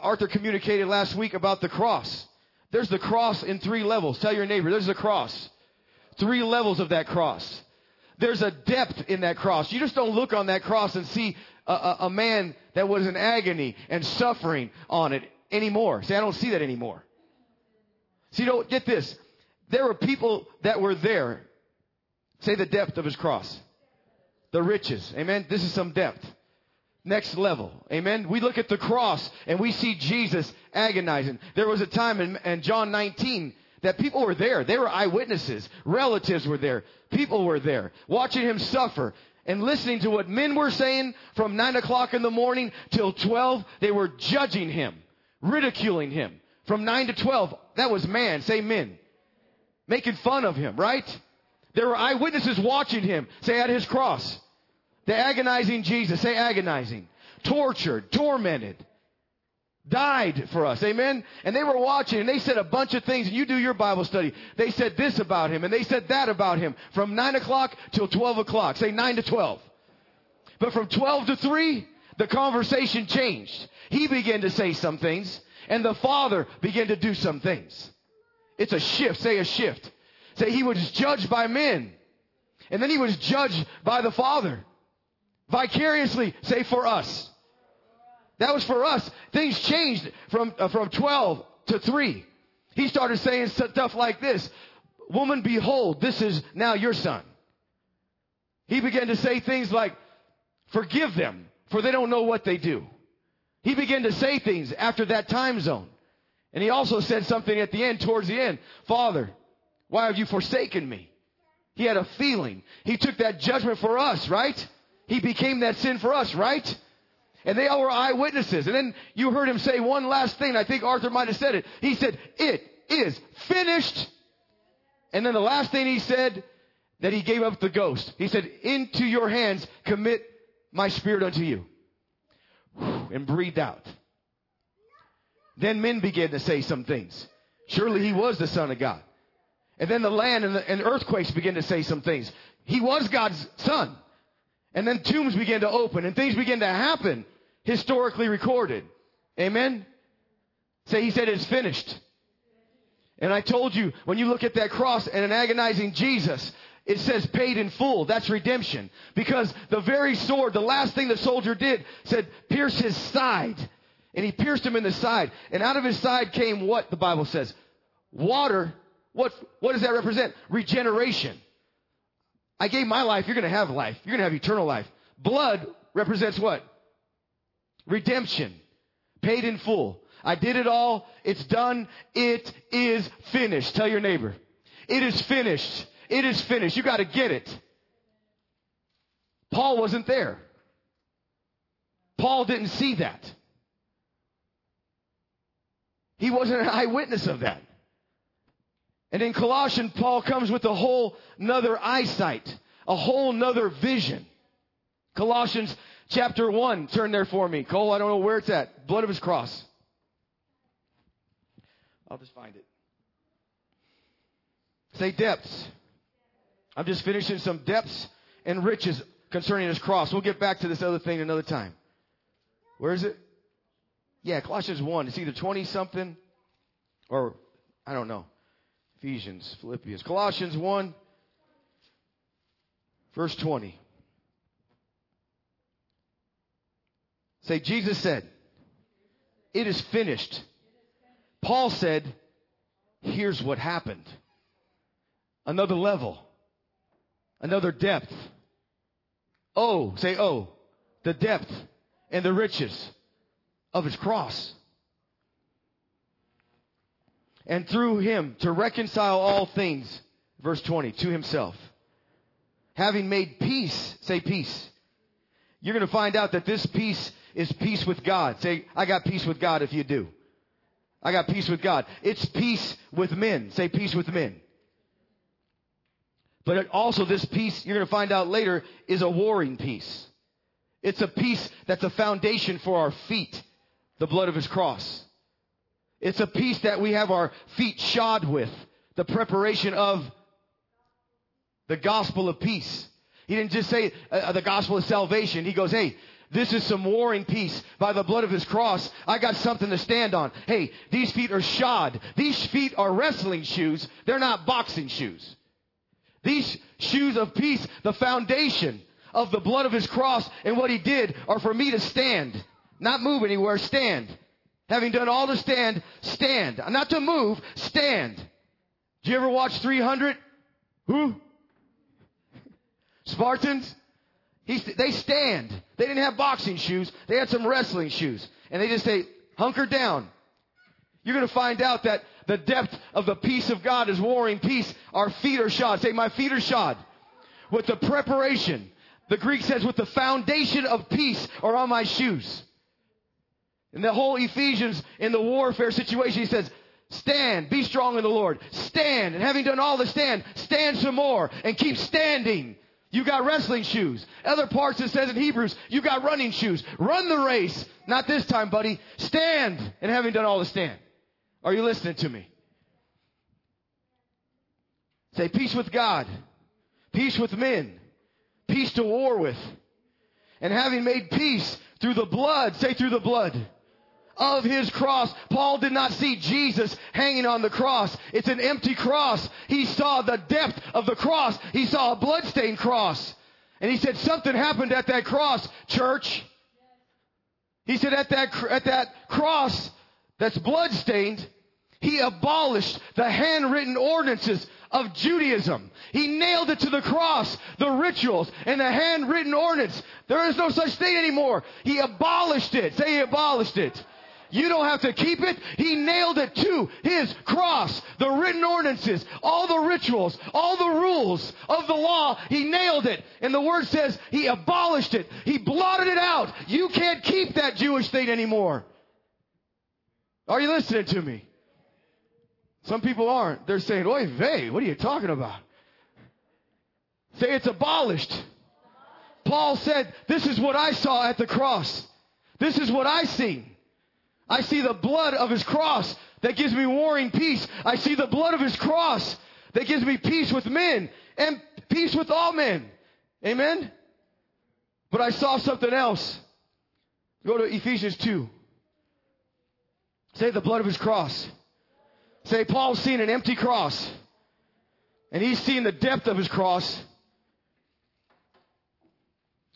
Arthur communicated last week about the cross. There's the cross in three levels. Tell your neighbor, there's the cross. Three levels of that cross. There's a depth in that cross. You just don't look on that cross and see a, a, a man that was in agony and suffering on it anymore. See, I don't see that anymore. See, don't get this. There were people that were there Say the depth of his cross. The riches. Amen. This is some depth. Next level. Amen. We look at the cross and we see Jesus agonizing. There was a time in, in John 19 that people were there. They were eyewitnesses. Relatives were there. People were there watching him suffer and listening to what men were saying from 9 o'clock in the morning till 12. They were judging him, ridiculing him. From 9 to 12, that was man. Say men. Making fun of him, right? There were eyewitnesses watching him, say at his cross. The agonizing Jesus, say agonizing. Tortured, tormented. Died for us. Amen? And they were watching and they said a bunch of things. And you do your Bible study. They said this about him and they said that about him from 9 o'clock till 12 o'clock. Say 9 to 12. But from 12 to 3, the conversation changed. He began to say some things and the Father began to do some things. It's a shift. Say a shift. Say he was judged by men. And then he was judged by the Father. Vicariously, say for us. That was for us. Things changed from, uh, from 12 to 3. He started saying stuff like this. Woman, behold, this is now your son. He began to say things like, forgive them, for they don't know what they do. He began to say things after that time zone. And he also said something at the end, towards the end. Father, why have you forsaken me? He had a feeling. He took that judgment for us, right? He became that sin for us, right? And they all were eyewitnesses. And then you heard him say one last thing. I think Arthur might have said it. He said, it is finished. And then the last thing he said, that he gave up the ghost. He said, into your hands commit my spirit unto you. And breathed out. Then men began to say some things. Surely he was the son of God. And then the land and, the, and earthquakes begin to say some things. He was God's son. And then tombs begin to open and things begin to happen, historically recorded. Amen? Say, he said it's finished. And I told you, when you look at that cross and an agonizing Jesus, it says paid in full. That's redemption. Because the very sword, the last thing the soldier did, said pierce his side. And he pierced him in the side. And out of his side came what the Bible says? Water what, what does that represent? Regeneration. I gave my life, you're going to have life. You're going to have eternal life. Blood represents what? Redemption. Paid in full. I did it all. It's done. It is finished. Tell your neighbor. It is finished. it is finished. You got to get it. Paul wasn't there. Paul didn't see that. He wasn't an eyewitness of that. And in Colossians, Paul comes with a whole nother eyesight, a whole nother vision. Colossians chapter 1, turn there for me. Cole, I don't know where it's at. Blood of his cross. I'll just find it. Say depths. I'm just finishing some depths and riches concerning his cross. We'll get back to this other thing another time. Where is it? Yeah, Colossians 1. It's either 20 something or I don't know. Ephesians, Philippians. Colossians 1, verse 20. Say, Jesus said, It is finished. Paul said, Here's what happened. Another level, another depth. Oh, say, Oh, the depth and the riches of his cross. And through him to reconcile all things, verse 20, to himself. Having made peace, say peace. You're going to find out that this peace is peace with God. Say, I got peace with God if you do. I got peace with God. It's peace with men. Say peace with men. But also this peace, you're going to find out later, is a warring peace. It's a peace that's a foundation for our feet, the blood of his cross. It's a peace that we have our feet shod with, the preparation of the gospel of peace. He didn't just say uh, the gospel of salvation. He goes, hey, this is some warring peace by the blood of his cross. I got something to stand on. Hey, these feet are shod. These feet are wrestling shoes. They're not boxing shoes. These shoes of peace, the foundation of the blood of his cross and what he did are for me to stand. Not move anywhere, stand. Having done all to stand, stand. Uh, not to move, stand. Did you ever watch 300? Who? Spartans? He's, they stand. They didn't have boxing shoes. They had some wrestling shoes. And they just say, hunker down. You're going to find out that the depth of the peace of God is warring peace. Our feet are shod. Say, my feet are shod. With the preparation. The Greek says, with the foundation of peace are on my shoes. In the whole Ephesians, in the warfare situation, he says, stand, be strong in the Lord. Stand. And having done all to stand, stand some more and keep standing. You got wrestling shoes. Other parts it says in Hebrews, you got running shoes. Run the race. Not this time, buddy. Stand. And having done all to stand. Are you listening to me? Say peace with God. Peace with men. Peace to war with. And having made peace through the blood, say through the blood of his cross. Paul did not see Jesus hanging on the cross. It's an empty cross. He saw the depth of the cross. He saw a bloodstained cross. And he said, something happened at that cross, church. He said, at that, at that cross that's bloodstained, he abolished the handwritten ordinances of Judaism. He nailed it to the cross, the rituals and the handwritten ordinance. There is no such thing anymore. He abolished it. Say he abolished it. You don't have to keep it. He nailed it to his cross. The written ordinances, all the rituals, all the rules of the law, he nailed it. And the word says he abolished it. He blotted it out. You can't keep that Jewish thing anymore. Are you listening to me? Some people aren't. They're saying, Oy vey, what are you talking about? Say it's abolished. Paul said, This is what I saw at the cross. This is what I see. I see the blood of his cross that gives me warring peace. I see the blood of his cross that gives me peace with men and peace with all men. Amen? But I saw something else. Go to Ephesians 2. Say the blood of his cross. Say Paul's seen an empty cross. And he's seen the depth of his cross.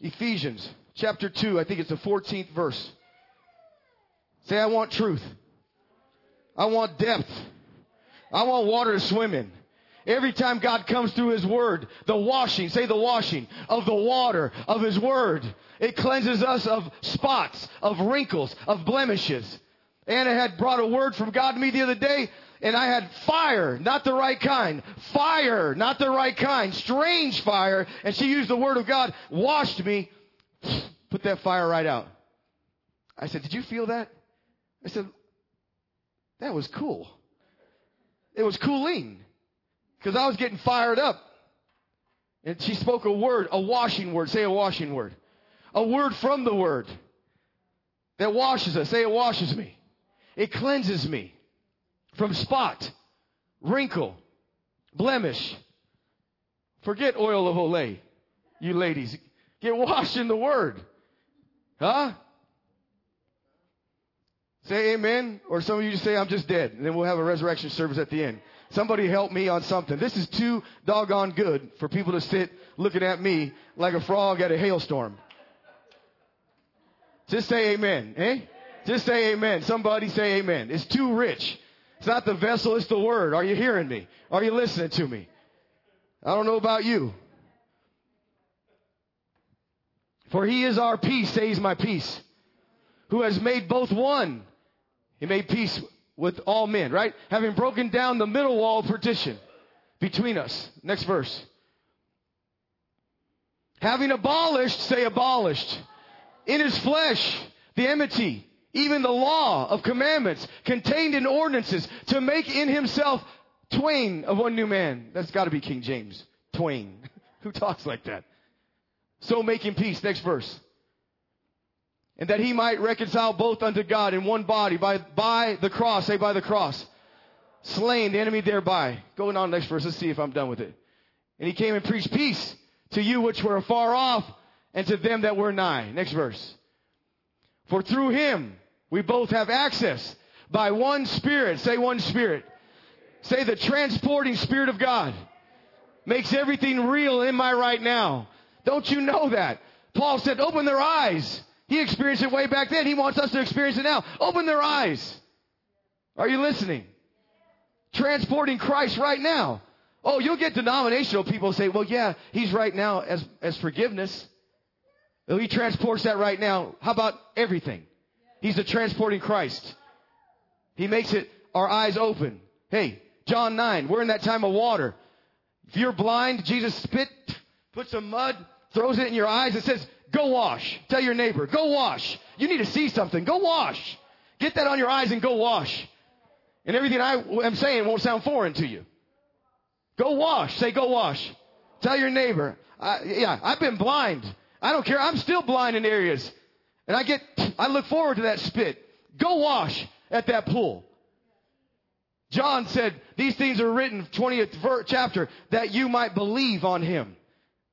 Ephesians chapter 2, I think it's the 14th verse. Say, I want truth. I want depth. I want water to swim in. Every time God comes through His Word, the washing, say the washing of the water of His Word, it cleanses us of spots, of wrinkles, of blemishes. Anna had brought a word from God to me the other day. and I had fire, not the right kind. Fire, not the right kind. Strange fire. And she used the word of God, washed me, put that fire right out. I said, Did you feel that? I said, That was cool. It was cooling. Because I was getting fired up. And she spoke a word, a washing word. Say a washing word. A word from the word that washes us. Say it washes me. It cleanses me from spot, wrinkle, blemish. Forget oil of Olay, you ladies. Get washed in the word. Huh? Say amen. Or some of you just say, I'm just dead. And then we'll have a resurrection service at the end. Somebody help me on something. This is too doggone good for people to sit looking at me like a frog at a hailstorm. Just say amen, eh? Just say amen. Somebody say amen. It's too rich. It's not the vessel, it's the word. Are you hearing me? Are you listening to me? I don't know about you. For he is our peace, says my peace, who has made both one. He made peace with all men, right? Having broken down the middle wall of partition between us. Next verse. Having abolished, say abolished, in his flesh the enmity, even the law of commandments contained in ordinances to make in himself twain of one new man. That's got to be King James. Twain. Who talks like that? So making peace. Next verse. And that he might reconcile both unto God in one body by, by the cross. Say by the cross. Slain the enemy thereby. Going on next verse. Let's see if I'm done with it. And he came and preached peace to you which were afar off and to them that were nigh. Next verse. For through him we both have access by one spirit. Say one spirit. Say the transporting spirit of God makes everything real in my right now. Don't you know that? Paul said, open their eyes. He experienced it way back then. He wants us to experience it now. Open their eyes. Are you listening? Transporting Christ right now. Oh, you'll get denominational people say, well, yeah, he's right now as, as forgiveness. Oh, he transports that right now. How about everything? He's the transporting Christ. He makes it our eyes open. Hey, John 9, we're in that time of water. If you're blind, Jesus spit, puts some mud, throws it in your eyes and says, go wash. Tell your neighbor, go wash. You need to see something. Go wash. Get that on your eyes and go wash. And everything I am saying won't sound foreign to you. Go wash. Say go wash. Tell your neighbor, I, yeah, I've been blind. I don't care. I'm still blind in areas. And I get, I look forward to that spit. Go wash at that pool. John said, these things are written, 20th chapter, that you might believe on him.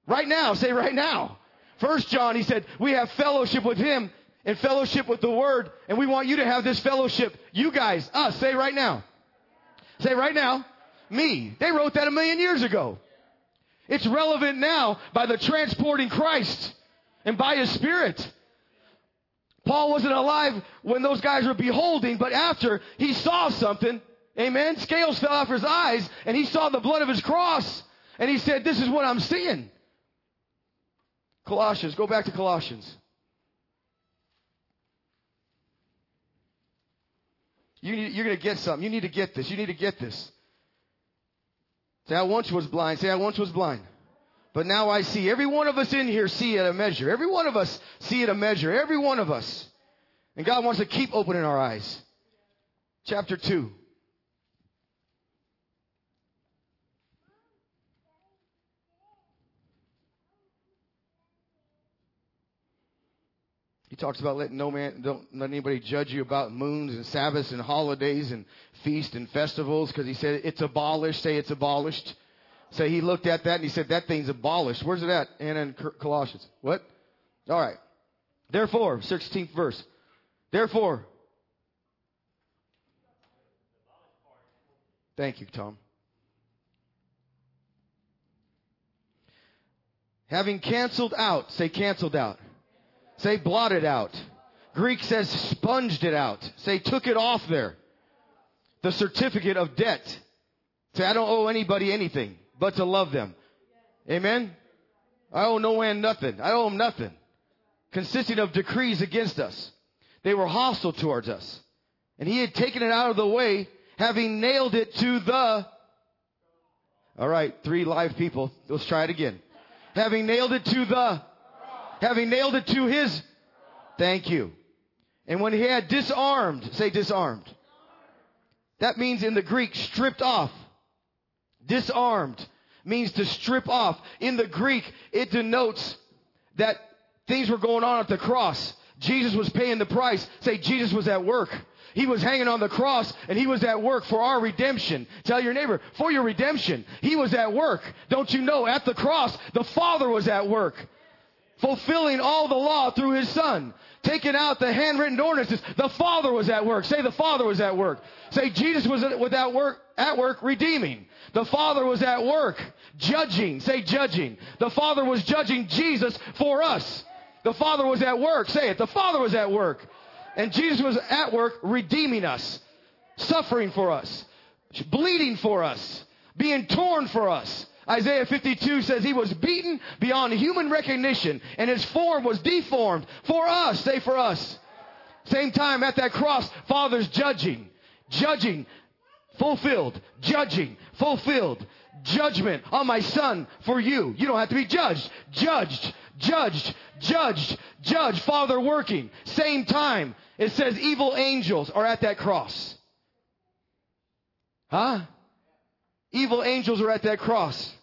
Right now, say right now. First John, he said, we have fellowship with him and fellowship with the word, and we want you to have this fellowship. You guys, us, say right now. Say right now. Me. They wrote that a million years ago. It's relevant now by the transporting Christ and by his spirit. Paul wasn't alive when those guys were beholding, but after he saw something, amen, scales fell off his eyes and he saw the blood of his cross and he said, this is what I'm seeing. Colossians, go back to Colossians. You need, you're going to get something. You need to get this. You need to get this. Say, I once was blind. Say, I once was blind. But now I see. Every one of us in here see at a measure. Every one of us see at a measure. Every one of us. And God wants to keep opening our eyes. Chapter 2. He talks about letting no man, don't let anybody judge you about moons and Sabbaths and holidays and feasts and festivals because he said it's abolished. Say it's abolished. Say he looked at that and he said that thing's abolished. Where's it at? And in Colossians. What? All right. Therefore, 16th verse. Therefore. Thank you, Tom. Having canceled out, say canceled out. Say blotted out. Greek says sponged it out. Say took it off there. The certificate of debt. Say I don't owe anybody anything but to love them. Amen. I owe no man nothing. I owe him nothing. Consisting of decrees against us. They were hostile towards us. And he had taken it out of the way having nailed it to the. All right, three live people. Let's try it again. Having nailed it to the. Having nailed it to his. Thank you. And when he had disarmed, say disarmed. That means in the Greek, stripped off. Disarmed means to strip off. In the Greek, it denotes that things were going on at the cross. Jesus was paying the price. Say, Jesus was at work. He was hanging on the cross and he was at work for our redemption. Tell your neighbor, for your redemption. He was at work. Don't you know, at the cross, the Father was at work. Fulfilling all the law through his Son. Taking out the handwritten ordinances. The Father was at work. Say the Father was at work. Say Jesus was at work, at work redeeming. The Father was at work judging. Say judging. The Father was judging Jesus for us. The Father was at work. Say it. The Father was at work. And Jesus was at work redeeming us, suffering for us, bleeding for us, being torn for us. Isaiah 52 says he was beaten beyond human recognition and his form was deformed for us. Say for us. Same time at that cross, Father's judging, judging, fulfilled, judging, fulfilled, judgment on my son for you. You don't have to be judged, judged, judged, judged, judged, Father working. Same time, it says evil angels are at that cross. Huh? Evil angels are at that cross.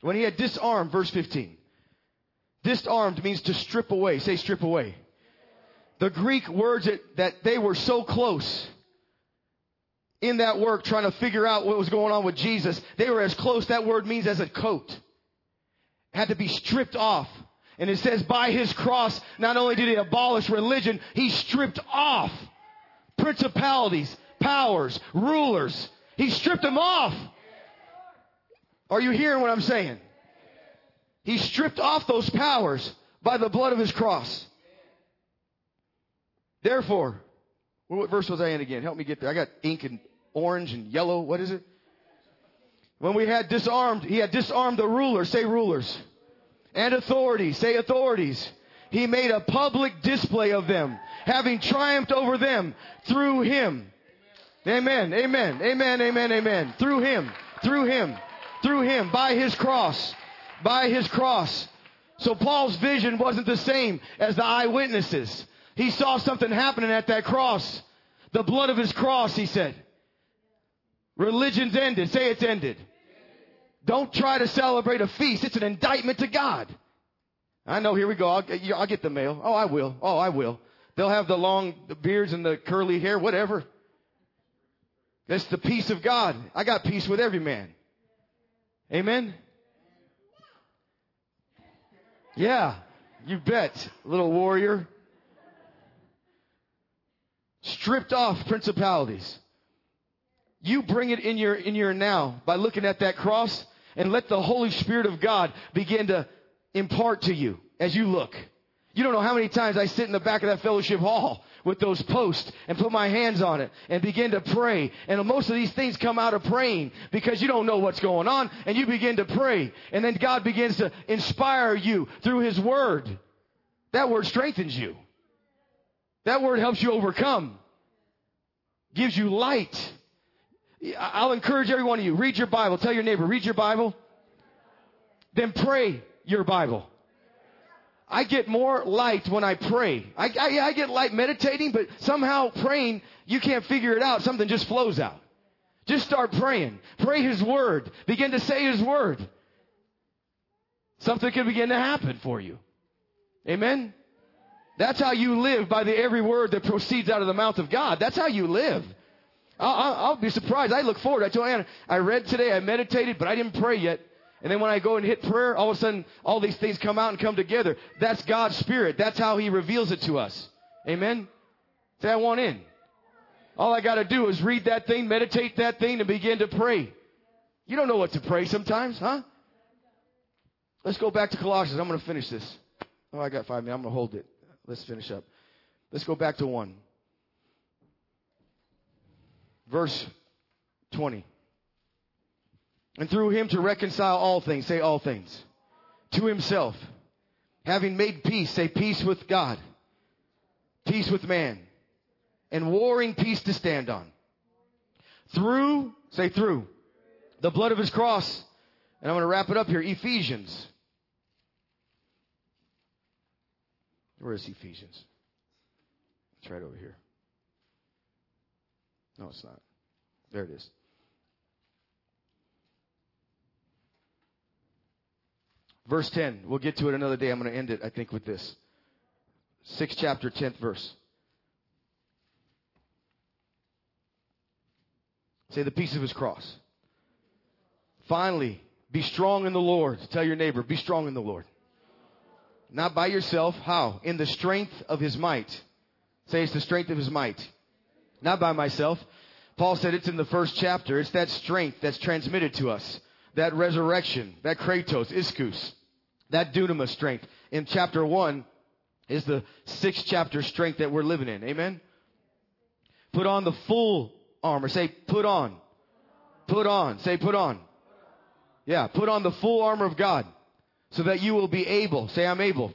When he had disarmed, verse 15. Disarmed means to strip away. Say strip away. The Greek words that, that they were so close in that work trying to figure out what was going on with Jesus. They were as close, that word means as a coat. Had to be stripped off. And it says by his cross, not only did he abolish religion, he stripped off principalities, powers, rulers. He stripped them off. Are you hearing what I'm saying? He stripped off those powers by the blood of his cross. Therefore, what verse was I in again? Help me get there. I got ink and orange and yellow. What is it? When we had disarmed, he had disarmed the rulers, say rulers, and authorities, say authorities. He made a public display of them, having triumphed over them through him. Amen, amen, amen, amen, amen. Through him, through him, through him, by his cross, by his cross. So Paul's vision wasn't the same as the eyewitnesses. He saw something happening at that cross. The blood of his cross, he said. Religion's ended. Say it's ended. Don't try to celebrate a feast. It's an indictment to God. I know, here we go. I'll, I'll get the mail. Oh, I will. Oh, I will. They'll have the long beards and the curly hair, whatever. That's the peace of God. I got peace with every man. Amen? Yeah, you bet, little warrior. Stripped off principalities. You bring it in your, in your now by looking at that cross and let the Holy Spirit of God begin to impart to you as you look. You don't know how many times I sit in the back of that fellowship hall with those posts and put my hands on it and begin to pray. And most of these things come out of praying because you don't know what's going on and you begin to pray. And then God begins to inspire you through His Word. That Word strengthens you. That Word helps you overcome. Gives you light. I'll encourage every one of you, read your Bible. Tell your neighbor, read your Bible. Then pray your Bible. I get more light when I pray. I, I, I, get light meditating, but somehow praying, you can't figure it out. Something just flows out. Just start praying. Pray His Word. Begin to say His Word. Something can begin to happen for you. Amen? That's how you live by the every word that proceeds out of the mouth of God. That's how you live. I'll, I'll, be surprised. I look forward. I told Anna, I read today, I meditated, but I didn't pray yet. And then when I go and hit prayer, all of a sudden, all these things come out and come together. That's God's Spirit. That's how He reveals it to us. Amen? Say, I want in. All I gotta do is read that thing, meditate that thing, and begin to pray. You don't know what to pray sometimes, huh? Let's go back to Colossians. I'm gonna finish this. Oh, I got five minutes. I'm gonna hold it. Let's finish up. Let's go back to one. Verse 20. And through him to reconcile all things, say all things, to himself, Having made peace, say peace with God, peace with man, and warring peace to stand on. Through, say through, the blood of his cross. And I'm going to wrap it up here. Ephesians. Where is Ephesians? It's right over here. No, it's not. There it is. Verse 10. We'll get to it another day. I'm going to end it, I think, with this. Sixth chapter, 10th verse. Say the peace of his cross. Finally, be strong in the Lord. Tell your neighbor, be strong in the Lord. Not by yourself. How? In the strength of his might. Say it's the strength of his might. Not by myself. Paul said it's in the first chapter. It's that strength that's transmitted to us. That resurrection, that kratos, iskus, that dunamis strength. In chapter one is the sixth chapter strength that we're living in. Amen? Put on the full armor. Say, put on. Put on. Say, put on. Yeah, put on the full armor of God so that you will be able. Say, I'm able.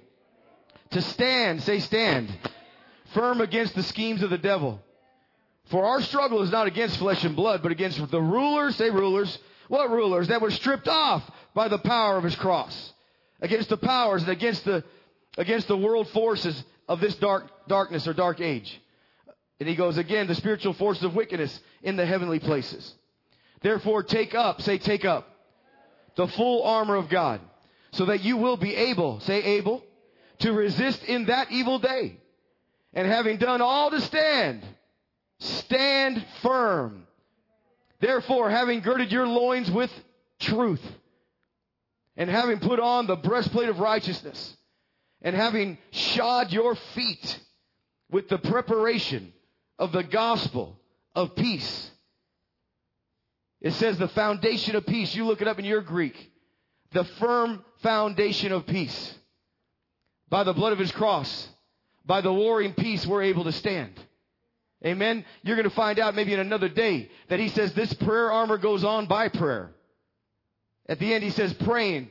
To stand. Say, stand. Firm against the schemes of the devil. For our struggle is not against flesh and blood, but against the rulers. Say, rulers. What rulers? That were stripped off by the power of his cross. Against the powers and against the, against the world forces of this dark, darkness or dark age. And he goes again, the spiritual forces of wickedness in the heavenly places. Therefore, take up, say, take up the full armor of God so that you will be able, say, able to resist in that evil day. And having done all to stand, stand firm. Therefore, having girded your loins with truth and having put on the breastplate of righteousness and having shod your feet with the preparation of the gospel of peace. It says the foundation of peace. You look it up in your Greek. The firm foundation of peace. By the blood of his cross, by the warring peace, we're able to stand. Amen. You're going to find out maybe in another day that he says this prayer armor goes on by prayer. At the end, he says praying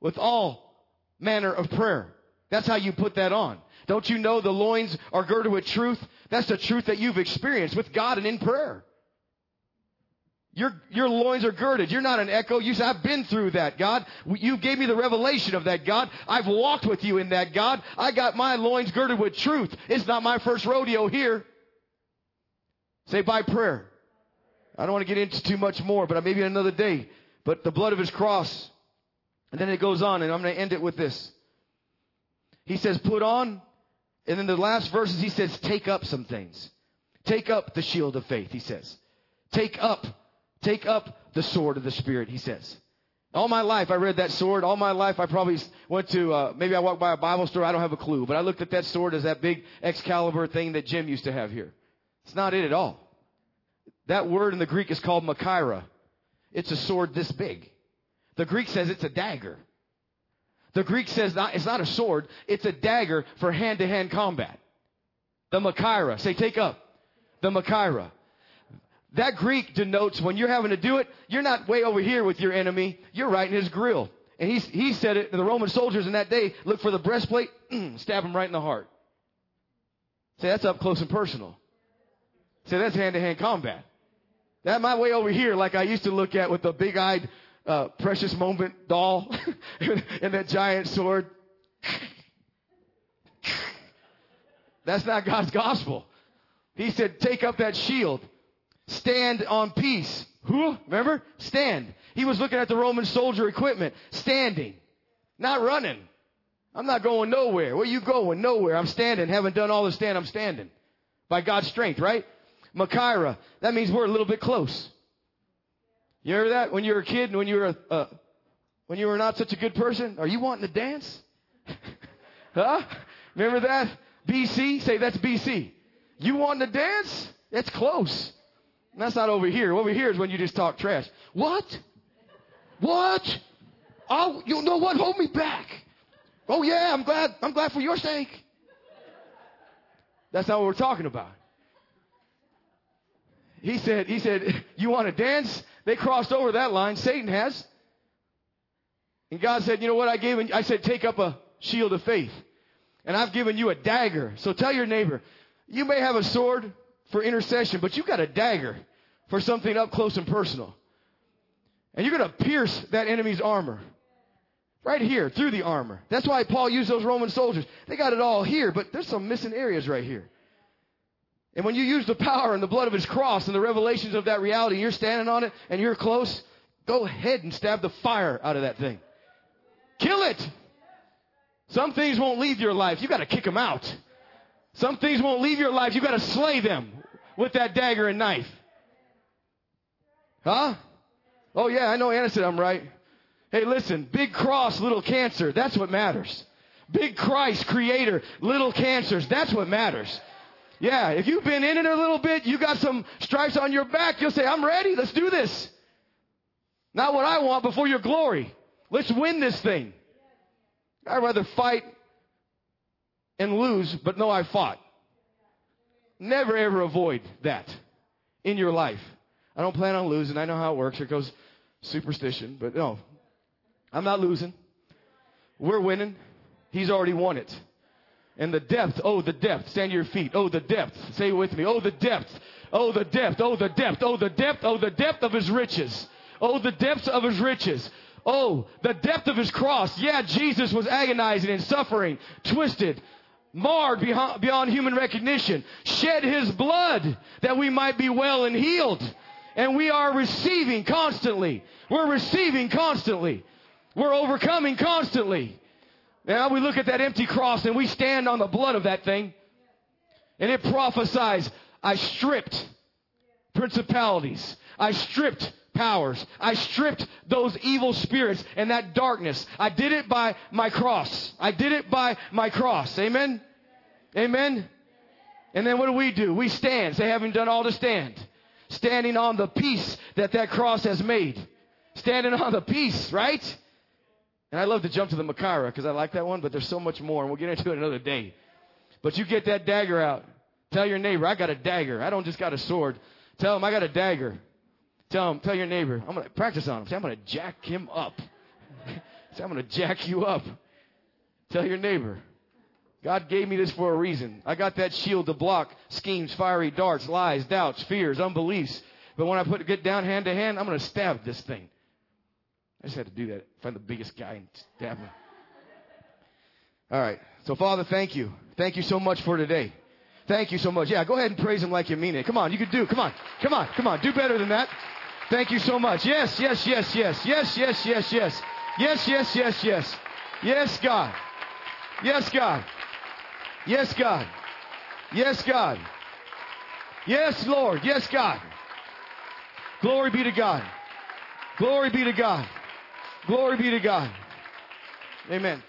with all manner of prayer. That's how you put that on. Don't you know the loins are girded with truth? That's the truth that you've experienced with God and in prayer. Your, your loins are girded. You're not an echo. You say, I've been through that, God. You gave me the revelation of that, God. I've walked with you in that, God. I got my loins girded with truth. It's not my first rodeo here. Say by prayer. I don't want to get into too much more, but maybe another day. But the blood of his cross. And then it goes on, and I'm going to end it with this. He says, put on. And then the last verses, he says, take up some things. Take up the shield of faith, he says. Take up Take up the sword of the Spirit, he says. All my life I read that sword. All my life I probably went to, uh, maybe I walked by a Bible store. I don't have a clue. But I looked at that sword as that big Excalibur thing that Jim used to have here. It's not it at all. That word in the Greek is called Machaira. It's a sword this big. The Greek says it's a dagger. The Greek says not, it's not a sword, it's a dagger for hand to hand combat. The Machaira. Say, take up. The Machaira. That Greek denotes when you're having to do it, you're not way over here with your enemy. You're right in his grill. And he, he said it, the Roman soldiers in that day look for the breastplate, stab him right in the heart. Say, that's up close and personal. Say, that's hand to hand combat. That my way over here, like I used to look at with the big eyed, uh, precious moment doll and that giant sword. That's not God's gospel. He said, take up that shield. Stand on peace. Who? Remember? Stand. He was looking at the Roman soldier equipment. Standing. Not running. I'm not going nowhere. Where you going? Nowhere. I'm standing. Haven't done all the stand. I'm standing. By God's strength, right? Machaira. That means we're a little bit close. You remember that when you were a kid and when you were a, uh, when you were not such a good person? Are you wanting to dance? huh? Remember that? BC? Say that's BC. You wanting to dance? That's close. That's not over here. Over here is when you just talk trash. What? What? Oh, you know what? Hold me back. Oh yeah, I'm glad. I'm glad for your sake. That's not what we're talking about. He said, he said, you want to dance? They crossed over that line. Satan has. And God said, you know what I gave? I said, take up a, shield of faith. And I've given you a dagger. So tell your neighbor, you may have a sword for intercession, but you've got a dagger for something up close and personal. And you're going to pierce that enemy's armor. Right here, through the armor. That's why Paul used those Roman soldiers. They got it all here, but there's some missing areas right here. And when you use the power and the blood of his cross and the revelations of that reality, you're standing on it and you're close, go ahead and stab the fire out of that thing. Kill it. Some things won't leave your life. You got to kick them out. Some things won't leave your life. You got to slay them with that dagger and knife. Huh? Oh yeah, I know Anna said I'm right. Hey, listen, big cross, little cancer. That's what matters. Big Christ, creator, little cancers. That's what matters. Yeah, if you've been in it a little bit, you got some stripes on your back, you'll say, I'm ready. Let's do this. Not what I want, but for your glory. Let's win this thing. I'd rather fight and lose, but know I fought. Never ever avoid that in your life. I don't plan on losing. I know how it works. Here goes superstition, but no. I'm not losing. We're winning. He's already won it. And the depth, oh, the depth. Stand to your feet. Oh, the depth. Say it with me. Oh, the depth. Oh, the depth. Oh, the depth. Oh, the depth. Oh, the depth of his riches. Oh, the depths of his riches. Oh, the depth of his cross. Yeah, Jesus was agonizing and suffering, twisted, marred beyond, beyond human recognition, shed his blood that we might be well and healed. And we are receiving constantly. We're receiving constantly. We're overcoming constantly. Now we look at that empty cross and we stand on the blood of that thing. And it prophesies, I stripped principalities. I stripped powers. I stripped those evil spirits and that darkness. I did it by my cross. I did it by my cross. Amen? Amen? And then what do we do? We stand. Say, having done all to stand. Standing on the peace that that cross has made. Standing on the peace, right? And I love to jump to the Machaira because I like that one, but there's so much more, and we'll get into it another day. But you get that dagger out. Tell your neighbor, I got a dagger. I don't just got a sword. Tell him I got a dagger. Tell him, tell your neighbor, I'm gonna practice on him. Say, I'm gonna jack him up. Say, I'm gonna jack you up. Tell your neighbor. God gave me this for a reason. I got that shield to block schemes, fiery darts, lies, doubts, fears, unbeliefs. But when I put get down hand to hand, I'm gonna stab this thing. I just had to do that. Find the biggest guy and stab him. All right. So, Father, thank you. Thank you so much for today. Thank you so much. Yeah, go ahead and praise him like you mean it. Come on, you can do. Come on, come on, come on. Do better than that. Thank you so much. Yes, yes, yes, yes, yes, yes, yes, yes, yes, yes, yes, yes, yes, God. Yes, God. Yes, God. Yes, God. Yes, Lord. Yes, God. Glory be to God. Glory be to God. Glory be to God. Amen.